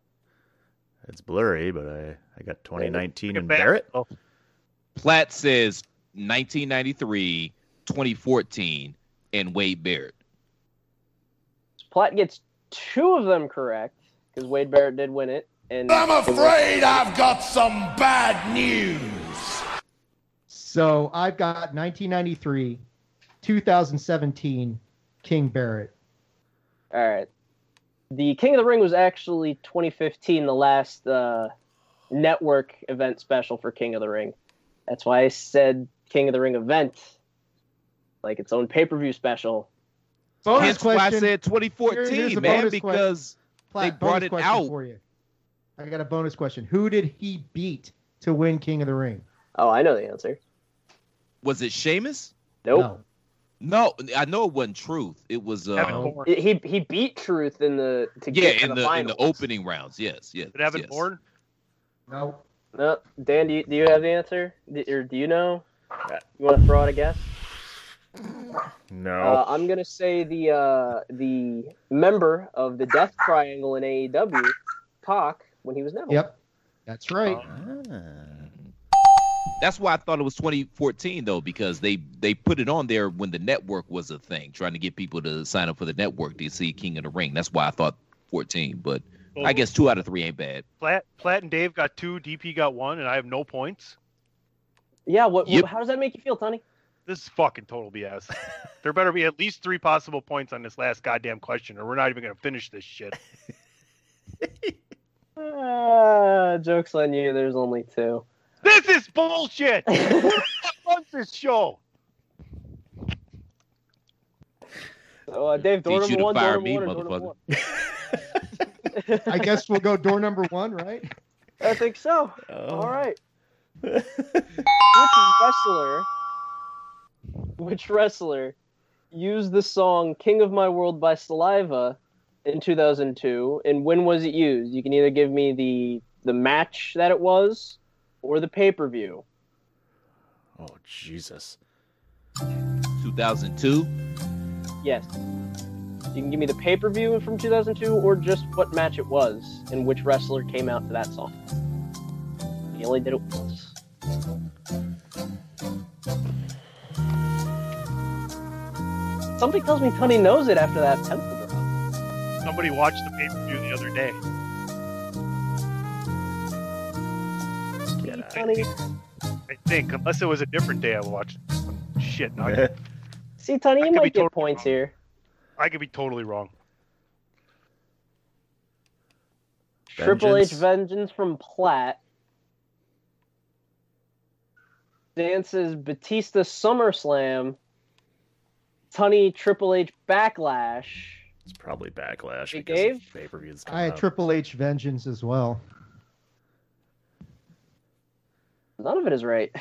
It's blurry, but I, I got 2019 Get and. Barrett. Oh, Platt says 1993, 2014, and Wade Barrett. Platt gets two of them correct because Wade Barrett did win it. And I'm afraid I've got some bad news. So I've got 1993, 2017, King Barrett. All right. The King of the Ring was actually 2015, the last uh, network event special for King of the Ring. That's why I said King of the Ring event, like its own pay per view special. Bonus Hence why I question. said 2014, Here- man, because Platt, they brought it out. for you. I got a bonus question. Who did he beat to win King of the Ring? Oh, I know the answer. Was it Sheamus? Nope. No, I know it wasn't Truth. It was uh, He he beat Truth in the to yeah, get in the, the in the opening rounds. Yes, yes. Did Evan yes. Bourne? No. No, Dan, do you, do you have the answer? D- or do you know? You want to throw out a guess? No. Uh, I'm gonna say the uh, the member of the Death Triangle in AEW, Pac, when he was Neville. Yep. That's right. That's why I thought it was 2014 though, because they they put it on there when the network was a thing, trying to get people to sign up for the network to see King of the Ring. That's why I thought 14, but I guess two out of three ain't bad. Platt, Platt and Dave got two, DP got one, and I have no points. Yeah. What? Yep. How does that make you feel, Tony? This is fucking total BS. there better be at least three possible points on this last goddamn question, or we're not even gonna finish this shit. Uh, jokes on you. There's only two. This is bullshit. Who runs this show? So, uh, Dave, door Teach you number to one, door fire number me, one, or door number motherfucker. one? I guess we'll go door number one, right? I think so. Oh. All right. which wrestler? Which wrestler used the song "King of My World" by Saliva in 2002, and when was it used? You can either give me the the match that it was, or the pay per view. Oh Jesus. 2002. Yes. You can give me the pay per view from 2002, or just what match it was, and which wrestler came out to that song. He only did it once. Something tells me Tony knows it after that pencil drop. Somebody watched the pay per view the other day. See, I think, unless it was a different day I watched. Shit, no, I, see, Tony, I you might get totally points here. I could be totally wrong. Triple H Vengeance. Vengeance from Platt. Dances Batista SummerSlam. Tunney Triple H Backlash. It's probably backlash Hey, gave. Dave? pay per views. I had Triple H Vengeance as well. None of it is right.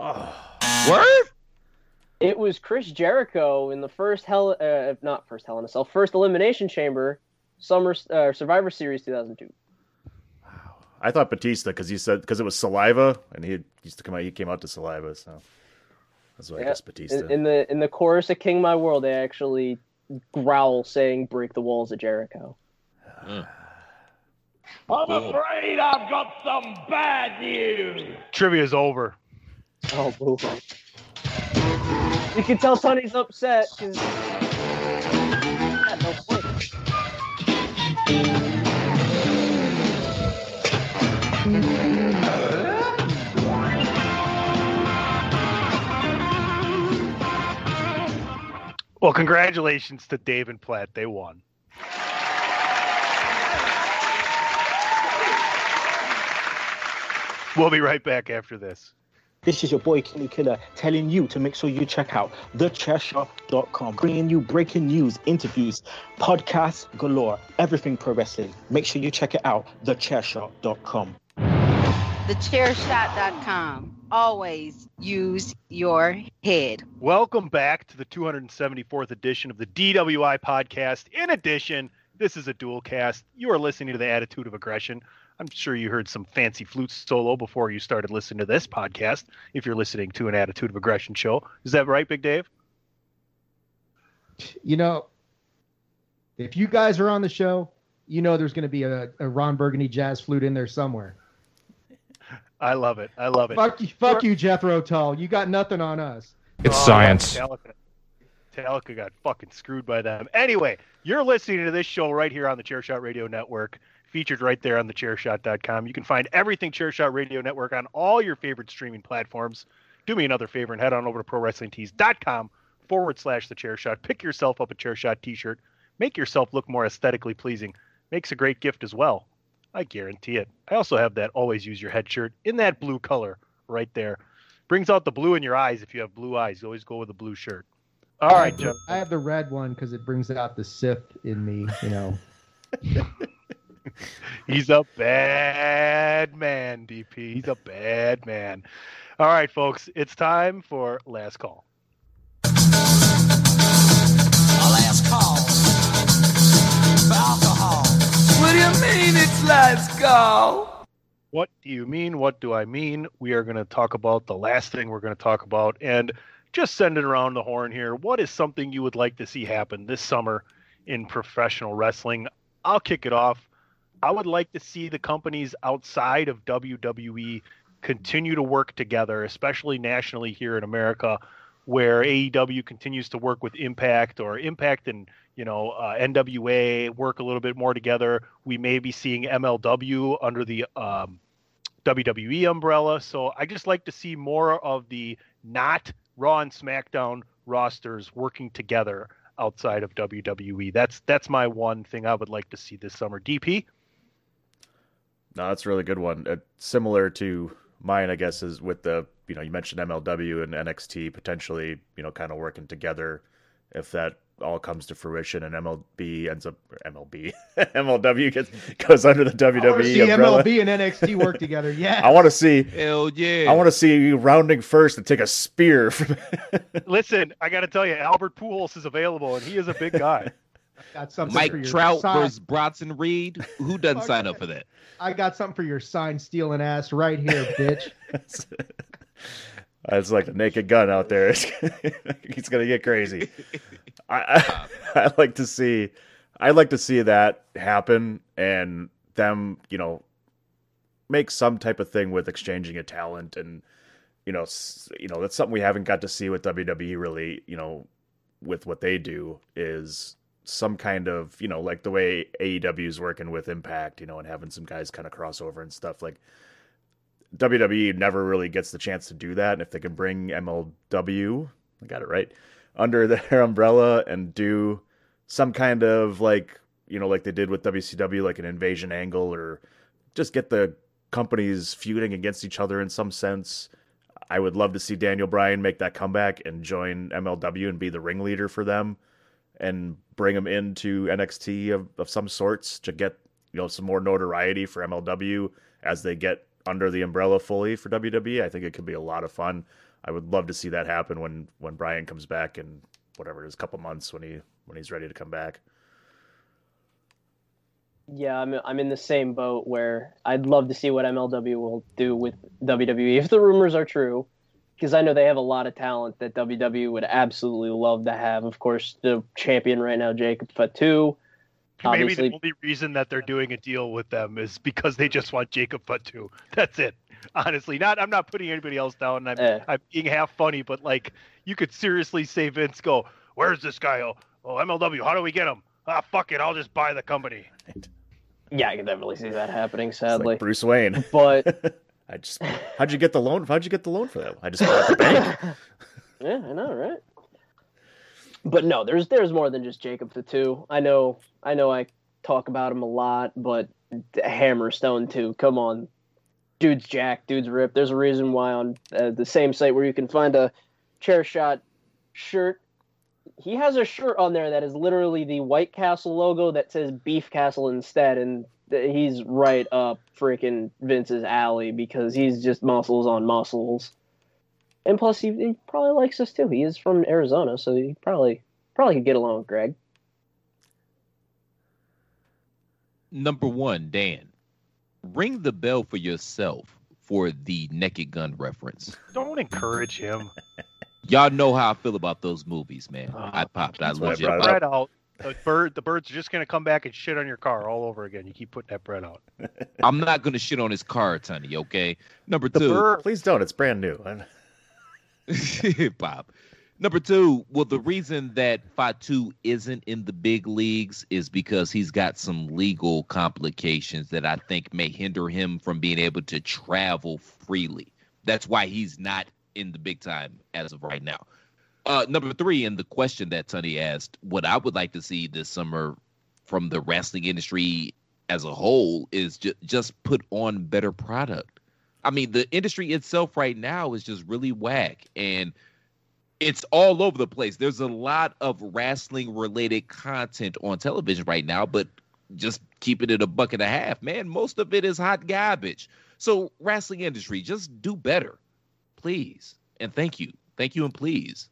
Word? It was Chris Jericho in the first Hell, uh, not first Hell in a Cell, first Elimination Chamber, Summer uh, Survivor Series 2002. Wow, I thought Batista because he said because it was saliva and he used to come out. He came out to saliva, so that's why I guess Batista. In, in the in the chorus of King My World, they actually growl saying "Break the walls of Jericho." I'm afraid I've got some bad news. Trivia's over. Oh, boo. You can tell Tony's upset because. no. Well, congratulations to Dave and Platt. They won. We'll be right back after this. This is your boy Kenny Killer telling you to make sure you check out thechairshot.com, bringing you breaking news, interviews, podcasts galore, everything pro wrestling. Make sure you check it out, thechairshot.com. TheChairShot.com. Always use your head. Welcome back to the 274th edition of the DWI podcast. In addition, this is a dual cast. You are listening to the Attitude of Aggression. I'm sure you heard some fancy flute solo before you started listening to this podcast. If you're listening to an Attitude of Aggression show, is that right, Big Dave? You know, if you guys are on the show, you know there's going to be a, a Ron Burgundy jazz flute in there somewhere. I love it. I love it. Fuck you, fuck you, Jethro Tull. You got nothing on us. It's oh, science. Metallica, Metallica got fucking screwed by them. Anyway, you're listening to this show right here on the Chairshot Radio Network, featured right there on the Chairshot.com. You can find everything Chairshot Radio Network on all your favorite streaming platforms. Do me another favor and head on over to ProWrestlingTees.com forward slash the Chairshot. Pick yourself up a Chairshot t-shirt. Make yourself look more aesthetically pleasing. Makes a great gift as well. I guarantee it. I also have that always use your head shirt in that blue color right there. brings out the blue in your eyes. If you have blue eyes, you always go with a blue shirt. All right, Jeff. I have the red one because it brings out the Sith in me. You know. He's a bad man, DP. He's a bad man. All right, folks, it's time for last call. Last call for alcohol. What do you mean it's last call? What do you mean? What do I mean? We are going to talk about the last thing we're going to talk about and just send it around the horn here. What is something you would like to see happen this summer in professional wrestling? I'll kick it off. I would like to see the companies outside of WWE continue to work together, especially nationally here in America, where AEW continues to work with Impact or Impact and you know uh, NWA work a little bit more together. We may be seeing MLW under the um, WWE umbrella. So I just like to see more of the not Raw and SmackDown rosters working together outside of WWE. That's that's my one thing I would like to see this summer. DP. No, that's a really good one. Uh, similar to mine, I guess, is with the you know you mentioned MLW and NXT potentially you know kind of working together. If that all comes to fruition and MLB ends up MLB MLW gets goes under the WWE I wanna see umbrella. MLB and NXT work together. Yeah. I want to see. Hell yeah! I want to see you rounding first and take a spear from. Listen, I got to tell you, Albert Pujols is available, and he is a big guy. Got something Mike for your Trout sign- versus Bronson Reed. Who doesn't sign up for that? I got something for your sign stealing ass right here, bitch. It's like a naked gun out there. He's gonna get crazy. I, I I like to see, I'd like to see that happen and them, you know, make some type of thing with exchanging a talent and, you know, you know that's something we haven't got to see with WWE really. You know, with what they do is some kind of you know like the way AEW is working with Impact, you know, and having some guys kind of cross over and stuff like. WWE never really gets the chance to do that. And if they can bring MLW, I got it right, under their umbrella and do some kind of like, you know, like they did with WCW, like an invasion angle or just get the companies feuding against each other in some sense. I would love to see Daniel Bryan make that comeback and join MLW and be the ringleader for them and bring them into NXT of, of some sorts to get, you know, some more notoriety for MLW as they get under the umbrella fully for WWE. I think it could be a lot of fun. I would love to see that happen when when Brian comes back in whatever it is, a couple months when he when he's ready to come back. Yeah, I'm I'm in the same boat where I'd love to see what MLW will do with WWE if the rumors are true, because I know they have a lot of talent that WWE would absolutely love to have. Of course, the champion right now, Jacob Fatu. Maybe Obviously, the only reason that they're doing a deal with them is because they just want Jacob Fatu. That's it. Honestly, not I'm not putting anybody else down. I'm Eh. I'm being half funny, but like you could seriously say Vince, go, where's this guy? Oh, oh MLW, how do we get him? Ah, fuck it, I'll just buy the company. yeah, I can definitely see that happening. It's Sadly, like Bruce Wayne. but I just how'd you get the loan? How'd you get the loan for that? I just bought the bank. Yeah, I know, right? But no, there's there's more than just Jacob Fatu. I know, I know, I talk about him a lot, but Hammerstone too. Come on, dude's jack, dude's rip. There's a reason why on uh, the same site where you can find a chair shot shirt, he has a shirt on there that is literally the White Castle logo that says Beef Castle instead, and he's right up freaking Vince's alley because he's just muscles on muscles. And plus, he, he probably likes us too. He is from Arizona, so he probably probably could get along with Greg. Number one, Dan, ring the bell for yourself for the Naked Gun reference. Don't encourage him. Y'all know how I feel about those movies, man. Uh, I popped. I That's why legit. put popped. bread out. The bird, the bird's are just gonna come back and shit on your car all over again. You keep putting that bread out. I'm not gonna shit on his car, Tony. Okay. Number The two, bird- please don't. It's brand new. Bob. Number two, well, the reason that Fatu isn't in the big leagues is because he's got some legal complications that I think may hinder him from being able to travel freely. That's why he's not in the big time as of right now. Uh, number three, and the question that Tony asked, what I would like to see this summer from the wrestling industry as a whole is ju- just put on better product. I mean, the industry itself right now is just really whack and it's all over the place. There's a lot of wrestling related content on television right now, but just keeping it a buck and a half, man. Most of it is hot garbage. So, wrestling industry, just do better, please. And thank you. Thank you and please.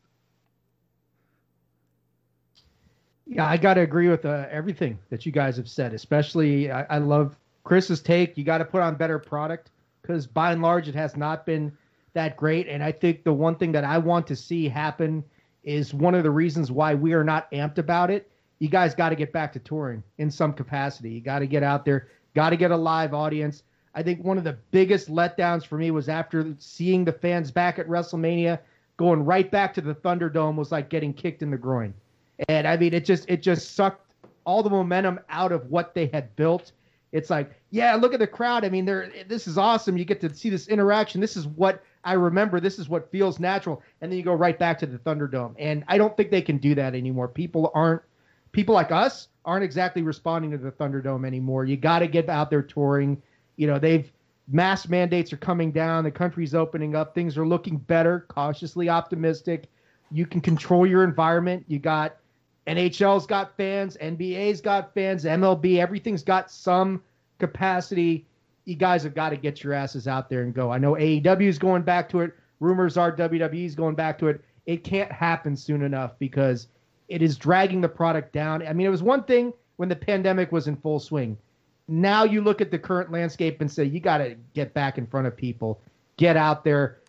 Yeah, I got to agree with uh, everything that you guys have said. Especially, I, I love Chris's take. You got to put on better product because by and large, it has not been that great. And I think the one thing that I want to see happen is one of the reasons why we are not amped about it. You guys got to get back to touring in some capacity. You got to get out there, got to get a live audience. I think one of the biggest letdowns for me was after seeing the fans back at WrestleMania going right back to the Thunderdome was like getting kicked in the groin. And I mean, it just it just sucked all the momentum out of what they had built. It's like, yeah, look at the crowd. I mean, they're this is awesome. You get to see this interaction. This is what I remember. This is what feels natural. And then you go right back to the Thunderdome. And I don't think they can do that anymore. People aren't people like us aren't exactly responding to the Thunderdome anymore. You got to get out there touring. You know, they've mass mandates are coming down. The country's opening up. Things are looking better. Cautiously optimistic. You can control your environment. You got NHL's got fans, NBA's got fans, MLB, everything's got some capacity. You guys have got to get your asses out there and go. I know AEW is going back to it. Rumors are WWE's going back to it. It can't happen soon enough because it is dragging the product down. I mean, it was one thing when the pandemic was in full swing. Now you look at the current landscape and say, you got to get back in front of people, get out there.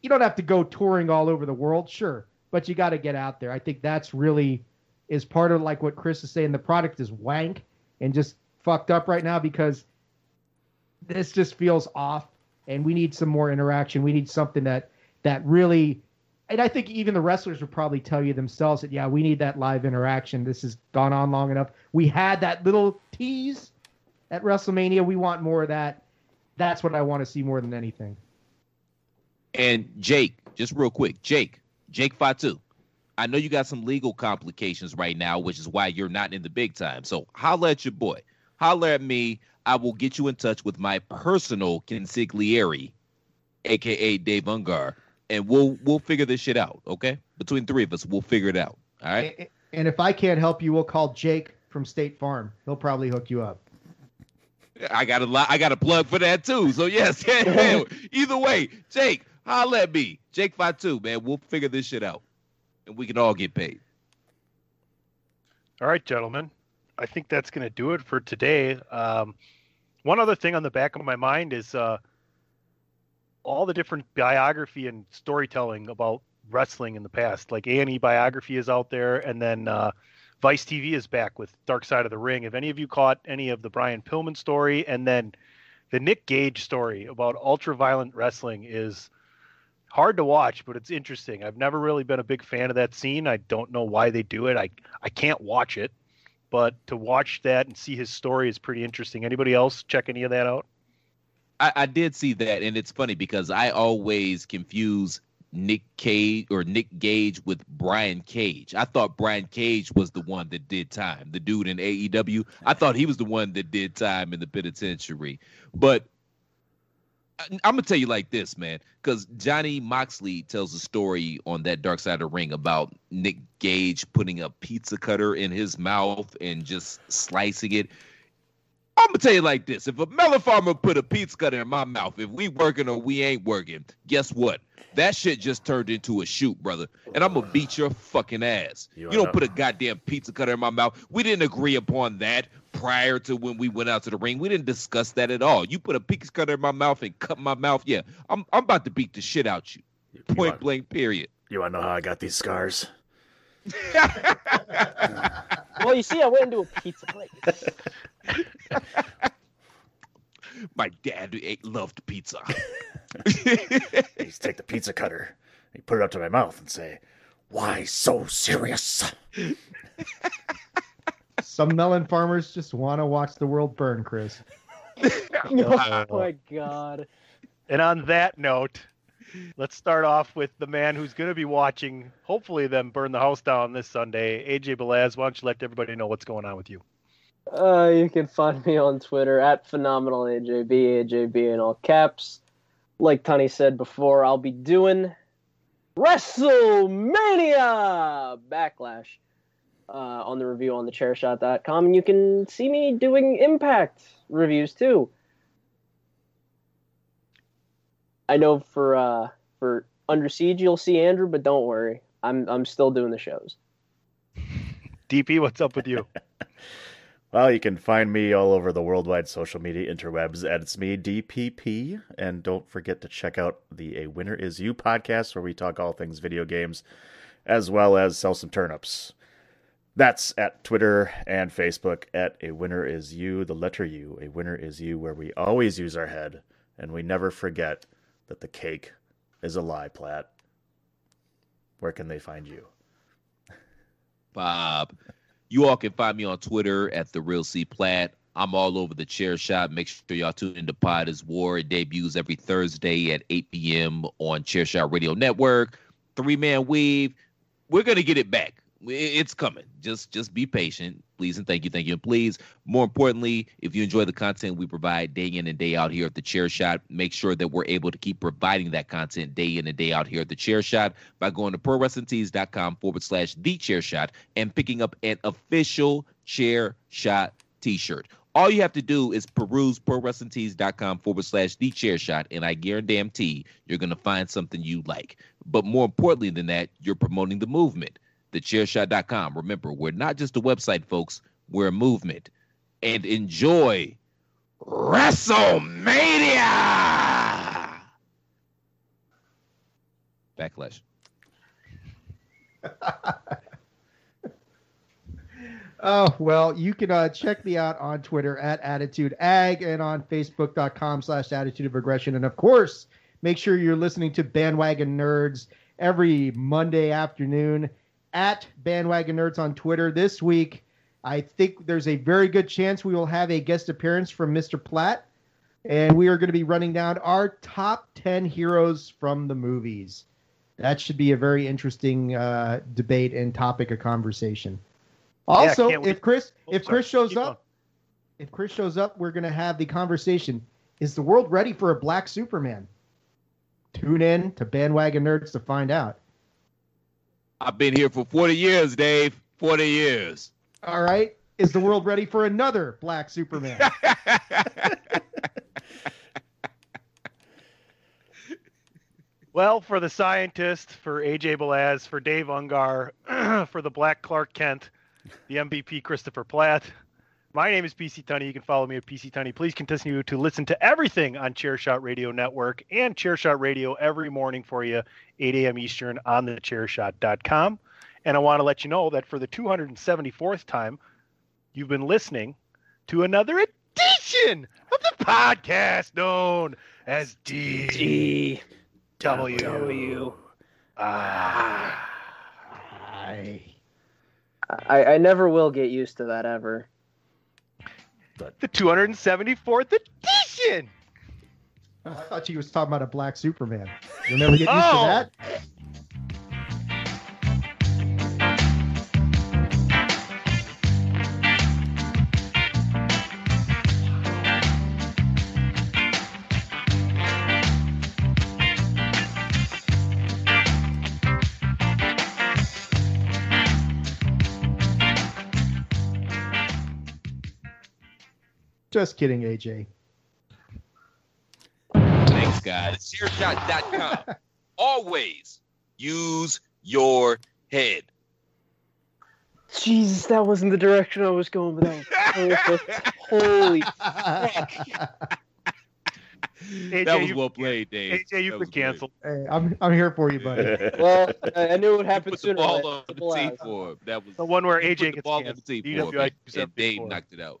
You don't have to go touring all over the world, sure, but you got to get out there. I think that's really is part of like what Chris is saying. The product is wank and just fucked up right now because this just feels off, and we need some more interaction. We need something that that really, and I think even the wrestlers would probably tell you themselves that yeah, we need that live interaction. This has gone on long enough. We had that little tease at WrestleMania. We want more of that. That's what I want to see more than anything. And Jake, just real quick, Jake, Jake Fatu. I know you got some legal complications right now, which is why you're not in the big time. So holler at your boy. Holler at me. I will get you in touch with my personal consigliere, aka Dave Ungar, and we'll we'll figure this shit out. Okay, between three of us, we'll figure it out. All right. And if I can't help you, we'll call Jake from State Farm. He'll probably hook you up. I got a lot. I got a plug for that too. So yes, either way, Jake, holler at me, Jake Fatu, man. We'll figure this shit out, and we can all get paid. All right, gentlemen. I think that's going to do it for today. Um, one other thing on the back of my mind is uh, all the different biography and storytelling about wrestling in the past. Like A and E biography is out there, and then uh, Vice TV is back with Dark Side of the Ring. Have any of you caught any of the Brian Pillman story? And then the Nick Gage story about ultra violent wrestling is hard to watch, but it's interesting. I've never really been a big fan of that scene. I don't know why they do it. I I can't watch it but to watch that and see his story is pretty interesting. Anybody else check any of that out? I, I did see that, and it's funny because I always confuse Nick Cage or Nick Gage with Brian Cage. I thought Brian Cage was the one that did time, the dude in AEW. I thought he was the one that did time in the penitentiary. But I'm gonna tell you like this, man, because Johnny Moxley tells a story on that Dark Side of the Ring about Nick Gage putting a pizza cutter in his mouth and just slicing it. I'm gonna tell you like this: if a melon farmer put a pizza cutter in my mouth, if we working or we ain't working, guess what? That shit just turned into a shoot, brother. And I'm gonna beat your fucking ass. You, you don't put a goddamn pizza cutter in my mouth. We didn't agree upon that prior to when we went out to the ring. We didn't discuss that at all. You put a pizza cutter in my mouth and cut my mouth. Yeah, I'm I'm about to beat the shit out you. Point want, blank. Period. You wanna know how I got these scars? well, you see, I went into a pizza place. My dad ate loved pizza. he used to take the pizza cutter, he put it up to my mouth and say, "Why so serious?" Some melon farmers just want to watch the world burn, Chris. oh my god. And on that note, let's start off with the man who's going to be watching, hopefully, them burn the house down this Sunday. AJ Belaz, why don't you let everybody know what's going on with you? Uh, you can find me on Twitter at phenomenal AJB, AJB in all caps. like Tony said before, I'll be doing WrestleMania Backlash uh, on the review on the chairshot.com. And you can see me doing Impact reviews too. I know for uh, for Under Siege you'll see Andrew, but don't worry, I'm I'm still doing the shows. DP, what's up with you? Well, you can find me all over the worldwide social media interwebs at It's Me DPP. And don't forget to check out the A Winner Is You podcast, where we talk all things video games, as well as sell some turnips. That's at Twitter and Facebook at A Winner Is You, the letter U, A Winner Is You, where we always use our head and we never forget that the cake is a lie, Platt. Where can they find you? Bob. You all can find me on Twitter at the Real C Platt. I'm all over the chair shot. Make sure y'all tune into Pod is War. It debuts every Thursday at 8 p.m. on Chair Shot Radio Network. Three man weave. We're gonna get it back. It's coming. Just just be patient, please, and thank you, thank you, and please. More importantly, if you enjoy the content we provide day in and day out here at the Chair Shot, make sure that we're able to keep providing that content day in and day out here at the Chair Shot by going to prowrestlingtees.com forward slash the Chair Shot and picking up an official Chair Shot T-shirt. All you have to do is peruse prowrestlingtees.com forward slash the chair shot, and I guarantee you're going to find something you like. But more importantly than that, you're promoting the movement thechairshot.com. Remember, we're not just a website, folks, we're a movement. And enjoy WrestleMania! Backlash. Oh, well, you can uh, check me out on Twitter at Attitude Ag and on Facebook.com slash Attitude of Aggression. And of course, make sure you're listening to Bandwagon Nerds every Monday afternoon at Bandwagon Nerds on Twitter. This week, I think there's a very good chance we will have a guest appearance from Mr. Platt. And we are going to be running down our top 10 heroes from the movies. That should be a very interesting uh, debate and topic of conversation. Also, wait. if Chris Oh, if sorry. Chris shows Keep up, if Chris shows up, we're going to have the conversation. Is the world ready for a black Superman? Tune in to Bandwagon Nerds to find out. I've been here for 40 years, Dave. 40 years. All right. Is the world ready for another black Superman? Well, for the scientist, for AJ Belaz, for Dave Ungar, for the Black Clark Kent, the MVP Christopher Platt. My name is PC Tunney. You can follow me at PC Tunney. Please continue to listen to everything on Chairshot Radio Network and Chairshot Radio every morning for you, 8 a.m. Eastern on the chairshot.com. And I want to let you know that for the 274th time, you've been listening to another edition of the podcast known as D. W. W. Ah. I... I, I never will get used to that ever. The 274th edition. I thought you was talking about a black Superman. You'll never get used Oh. to that. Just kidding, AJ. Thanks, guys. Chairshot.com. Always use your head. Jesus, that wasn't the direction I was going, but that was perfect. Holy fuck. AJ, that was you- well played, Dave. AJ, you've been canceled. Hey, I'm I'm here for you, buddy. Well, I I knew it would happen Put the sooner. ball on the Simple tee for him. That was The one where AJ put the gets ball on the canceled. tee for him, and, and Dave knocked it out.